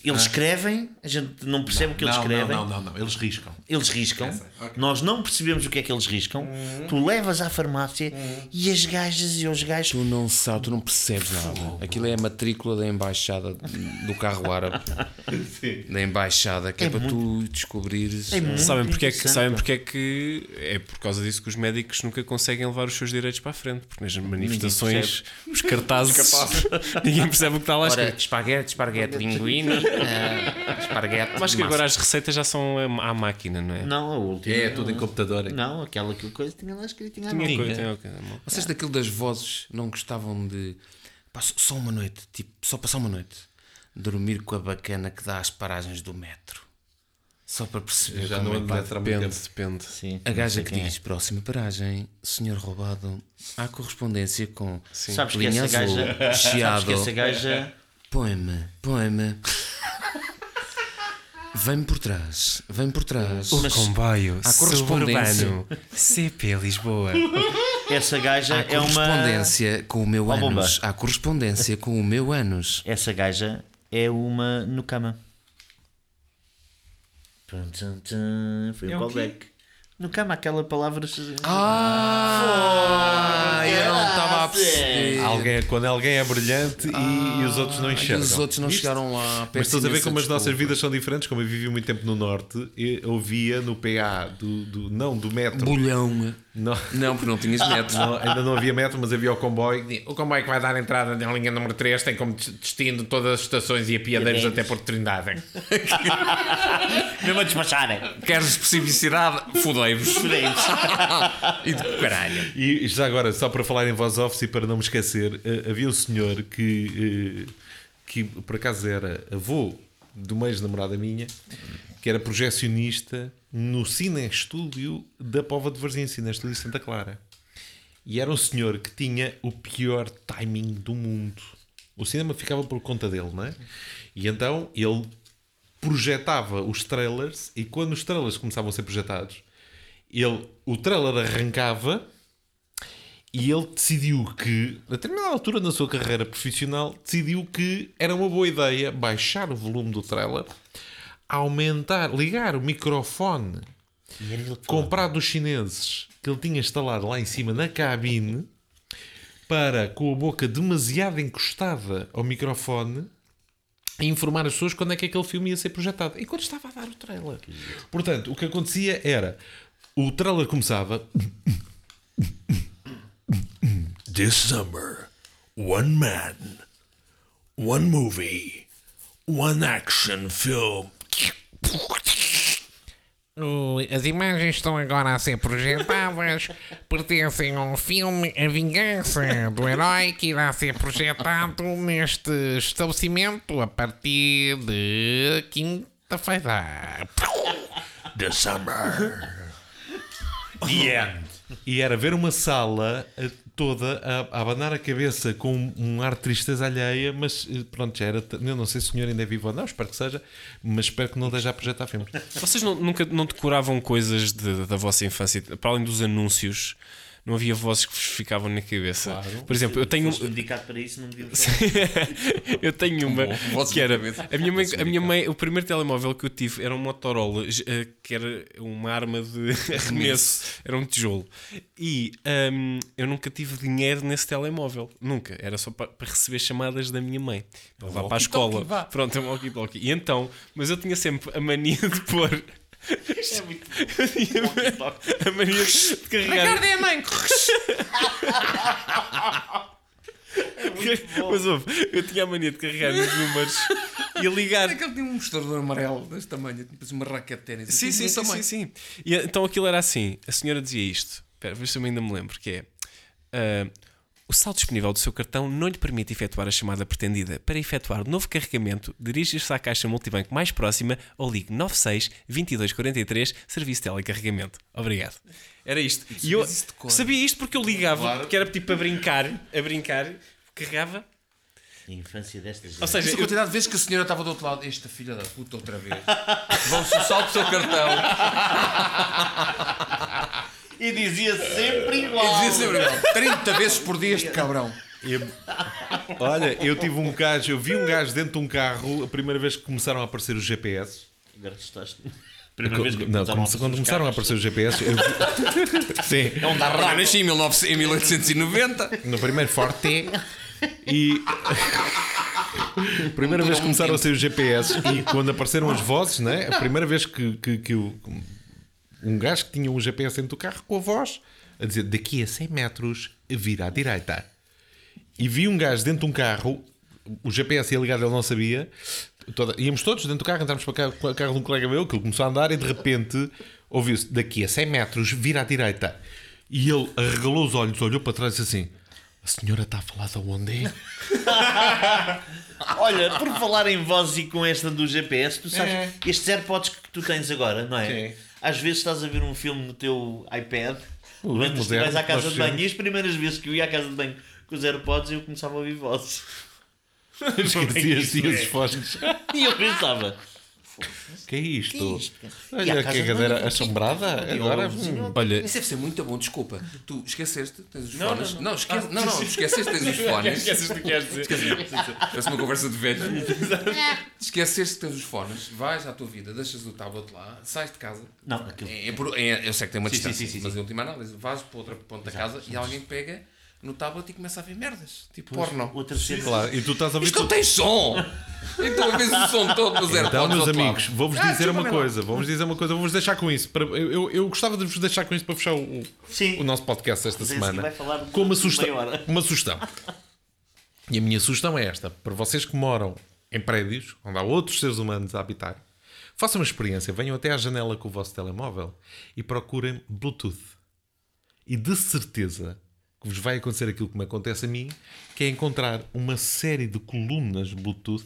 Eles escrevem, a gente não percebe o que eles não, escrevem. não, não, não, não, eles riscam. Eles riscam, nós não percebemos o que é que eles riscam. Tu levas à farmácia e as gajas e os gajos. Tu não sabes, tu não percebes nada. Aquilo é a matrícula da embaixada do carro árabe. Da embaixada, que é, É para muito- tu descobrires. É muito Sabem porque, é que, sabem porque é que é por causa disso que os médicos nunca conseguem levar os seus direitos para a frente, porque nas manifestações, os cartazes, ninguém percebe o que está lá escrito. esparguete, esparguete, linguine, ah, esparguete. Mas que massa. agora as receitas já são à máquina, não é? Não, a última. É, tudo em computador. Não, aquela que coisa tinha lá escrito. Tinha Tinha nome. coisa, tinha coisa. Vocês daquilo das vozes não gostavam de. pá, só- uma noite, tipo, só passar uma noite. Dormir com a bacana que dá às paragens do metro. Só para perceber Já como não é ando Depende, tempo. depende. Sim, A gaja que quem é. diz, próxima paragem, senhor roubado, há correspondência com Sabes que linha essa azul, gaja. Sabes chiado, que essa gaja. Põe-me, põe-me. Vem por trás, vem por trás. O comboio há correspondência. suburbano CP Lisboa. Essa gaja Há é uma. correspondência com o meu Ó, bomba. ânus. Há correspondência com o meu ânus. Essa gaja é uma no cama. Pum, tum, tum. Foi um callback. No cama, aquela palavra. Ah, eu não estava a perceber. Alguém, quando alguém é brilhante e, e os outros não E enxergam. os outros não Viste? chegaram lá. Mas estás a ver como as imensa nossas desculpa. vidas são diferentes? Como eu vivi muito tempo no Norte, eu ouvia no PA do, do não do metro. Bolhão. Não, Não, porque não tinhas metros. não, ainda não havia metro, mas havia o comboio. O comboio que vai dar entrada na linha número 3 tem como destino todas as estações e apiadeiros até Porto Trindade. Mesmo a despacharem. Queres especificidade? Fudei-vos. e de caralho. E já agora, só para falar em voz office e para não me esquecer, eh, havia um senhor que, eh, que por acaso era avô de uma ex-namorada minha, que era projecionista no Cine Estúdio da Pova de Varzim, Cine Estúdio Santa Clara. E era um senhor que tinha o pior timing do mundo. O cinema ficava por conta dele, não é? E então ele projetava os trailers e quando os trailers começavam a ser projetados, ele, o trailer arrancava e ele decidiu que, a determinada altura na sua carreira profissional, decidiu que era uma boa ideia baixar o volume do trailer, aumentar, ligar o microfone comprado dos chineses que ele tinha instalado lá em cima na cabine para, com a boca demasiado encostada ao microfone, informar as pessoas quando é que aquele filme ia ser projetado. Enquanto estava a dar o trailer. Portanto, o que acontecia era o trailer começava. This summer, one man, one movie, one action film. As imagens estão agora a ser projetadas, pertencem a um filme A Vingança do Herói que irá ser projetado neste estabelecimento a partir de quinta-feira. The summer. The end. E era ver uma sala eh, toda a, abanar a cabeça com um, ar tristeza alheia, mas eh, pronto, já era. Eu não sei se o senhor ainda é vivo ou não, espero que seja, mas espero que não esteja a projetar filmes. Vocês não- nunca não decoravam coisas de- da vossa infância, para além dos anúncios, não havia vozes que vos ficavam na cabeça. Por exemplo, eu tenho. Se dedicado para isso, não devia eu tenho uma vozes que era a minha mãe, a minha mãe, o primeiro telemóvel que eu tive era um Motorola eh, que era uma arma de arremesso, era um tijolo. E hum, eu nunca tive dinheiro nesse telemóvel, nunca. Era só para, para receber chamadas da minha mãe, para levar para a escola. Pronto, é um walkie-talkie. E então, mas eu tinha sempre a mania de pôr. É muito Eu tinha a mania de carregar. é a mãe! Mas ouve, eu tinha a mania de carregar nos números e ligar. É que ele tinha um mostrador amarelo deste tamanho, depois uma raquete de ténis. Sim, sim, sim, sim, sim. E então aquilo era assim: a senhora dizia isto. Espera, ver se eu ainda me lembro: que é. ah, o saldo disponível do seu cartão não lhe permite efetuar a chamada pretendida. Para efetuar novo carregamento, dirija-se à caixa multibanco mais próxima ou ligue 96 22 43 Serviço de Telecarregamento. Obrigado. Era isto. E eu sabia isto porque eu ligava, que era tipo a brincar, a brincar, carregava. A infância destas Ou seja, eu, quantidade de vezes que a senhora estava do outro lado, esta filha da puta outra vez. Vão-se o salto do seu cartão. E dizia sempre E igual. dizia sempre igual, 30 vezes por dia este cabrão. Olha, eu tive um gajo, eu vi um gajo dentro de um carro a primeira vez que começaram a aparecer os GPS. Agora assustaste. Primeira vez que Não, começaram a come- quando aparecer os começaram a aparecer os GPS, eu vi- sim, É um dar Eu nasci em 1900 em 1890. no primeiro Forte e a primeira vez que começaram a sair os GPS e quando apareceram as vozes, né? A primeira vez que, que, que o- um gajo que tinha um GPS dentro do carro com a voz a dizer daqui a 100 metros vira à direita. E vi um gajo dentro de um carro, o GPS ia ligado, ele não sabia. Toda- íamos todos dentro do carro, entramos para o carro, de um colega meu que ele começou a andar e de repente ouviu-se daqui a 100 metros vira à direita. E ele arregalou os olhos, olhou para trás e disse assim: A senhora está a falar de onde? Olha, por falar em voz e com esta do GPS, tu sabes, É. estes AirPods que tu tens agora, não é? Sim. Às vezes estás a ver um filme no teu iPad, O levantas-te e vais à casa de banho. E as primeiras vezes que eu ia à casa de banho com os AirPods, eu começava a ouvir vozes. Esquecias-te os fones. E eu pensava, Que é isto? isto, cara? E à Olha, casa que de cadeira assombrada. Agora. hum. olha, Isso deve ser muito bom, desculpa. Tu esqueceste, tens os fones. Não, não, não, tu esqueceste, tens os fones. esqueces do que queres dizer. Parece uma conversa de velho. Esqueceste que tens os fones, vais à tua vida, deixas o tablet lá, sais de casa. Não, aquilo. É, é por- é- eu sei que tem uma Sim, distância, sim, sim, sim, mas em última análise, vais para outra ponta da casa e alguém pega no tablet e começa a ver merdas. Tipo porno. Outra cena. Claro, e tu estás a ouvir Isto não tem som! Então a vez o som todo nos AirPods. Então, meus amigos, vou-vos Ah, dizer uma coisa. Vou-vos dizer uma coisa. Vou-vos deixar com isso. Para- Eu, eu, eu gostava de vos deixar com isso para fechar o, o nosso podcast esta Mas semana. vai falar Com uma sugestão. Uma sugestão. E a minha sugestão é esta: para vocês que moram em prédios onde há outros seres humanos a habitar, façam uma experiência. Venham até à janela com o vosso telemóvel e procurem Bluetooth. E de certeza que vos vai acontecer aquilo que me acontece a mim, que é encontrar uma série de colunas Bluetooth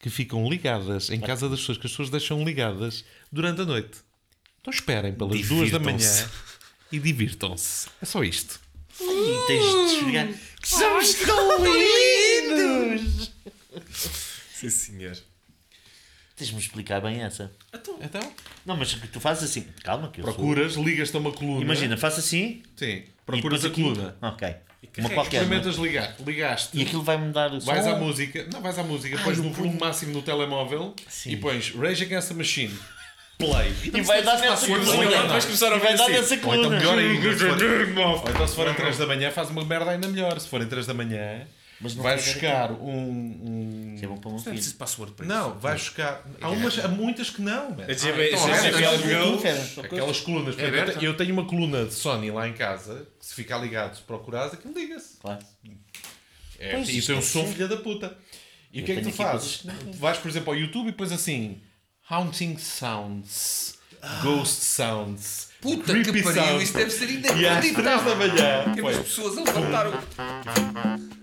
que ficam ligadas em casa das pessoas, que as pessoas deixam ligadas durante a noite. Então esperem pelas duas da manhã e divirtam-se. É só isto. E tens de desligar. Que somos tão lindos! Sim, senhor. Tens-me explicar bem essa. Então, Não, mas tu fazes assim. Calma, que eu sou- procuras, ligas-te a uma coluna. Imagina, faço assim. Sim, procuras a coluna. Ok. Uma qualquer. não é? Experimentas ligar, ligaste. E aquilo vai-me dar. Vais som. à música, não vais à música, pões no volume máximo no telemóvel Sim. e pões Rage Against the Machine, play. E vai dar nessa coluna. Vais começar a E vai ouvir dar assim. nessa Ou então coluna. melhor ainda, se for- ou então se forem 3 da manhã, faz uma merda ainda melhor. Se forem 3 da manhã, Mas não quer buscar um, um- Isso é bom para o meu Não filho. preciso password para isso. Não, vais buscar. Há, umas, há muitas que não, man. A GB então, Go. Aquelas colunas. eu tenho uma coluna de Sony lá em casa, que se ficar ligado, se procurares, aquilo liga-se. Claro. É, Pois, isto tem um é som filha da puta. E Eu o que é que tu fazes? Vais, por exemplo, ao YouTube e pões assim: Haunting Sounds, Ghost Sounds. Puta creepy que pariu, sounds. isso deve ser E às 3 da inacreditável. manhã. Temos pessoas a levantar o.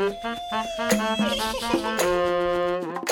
Thank you.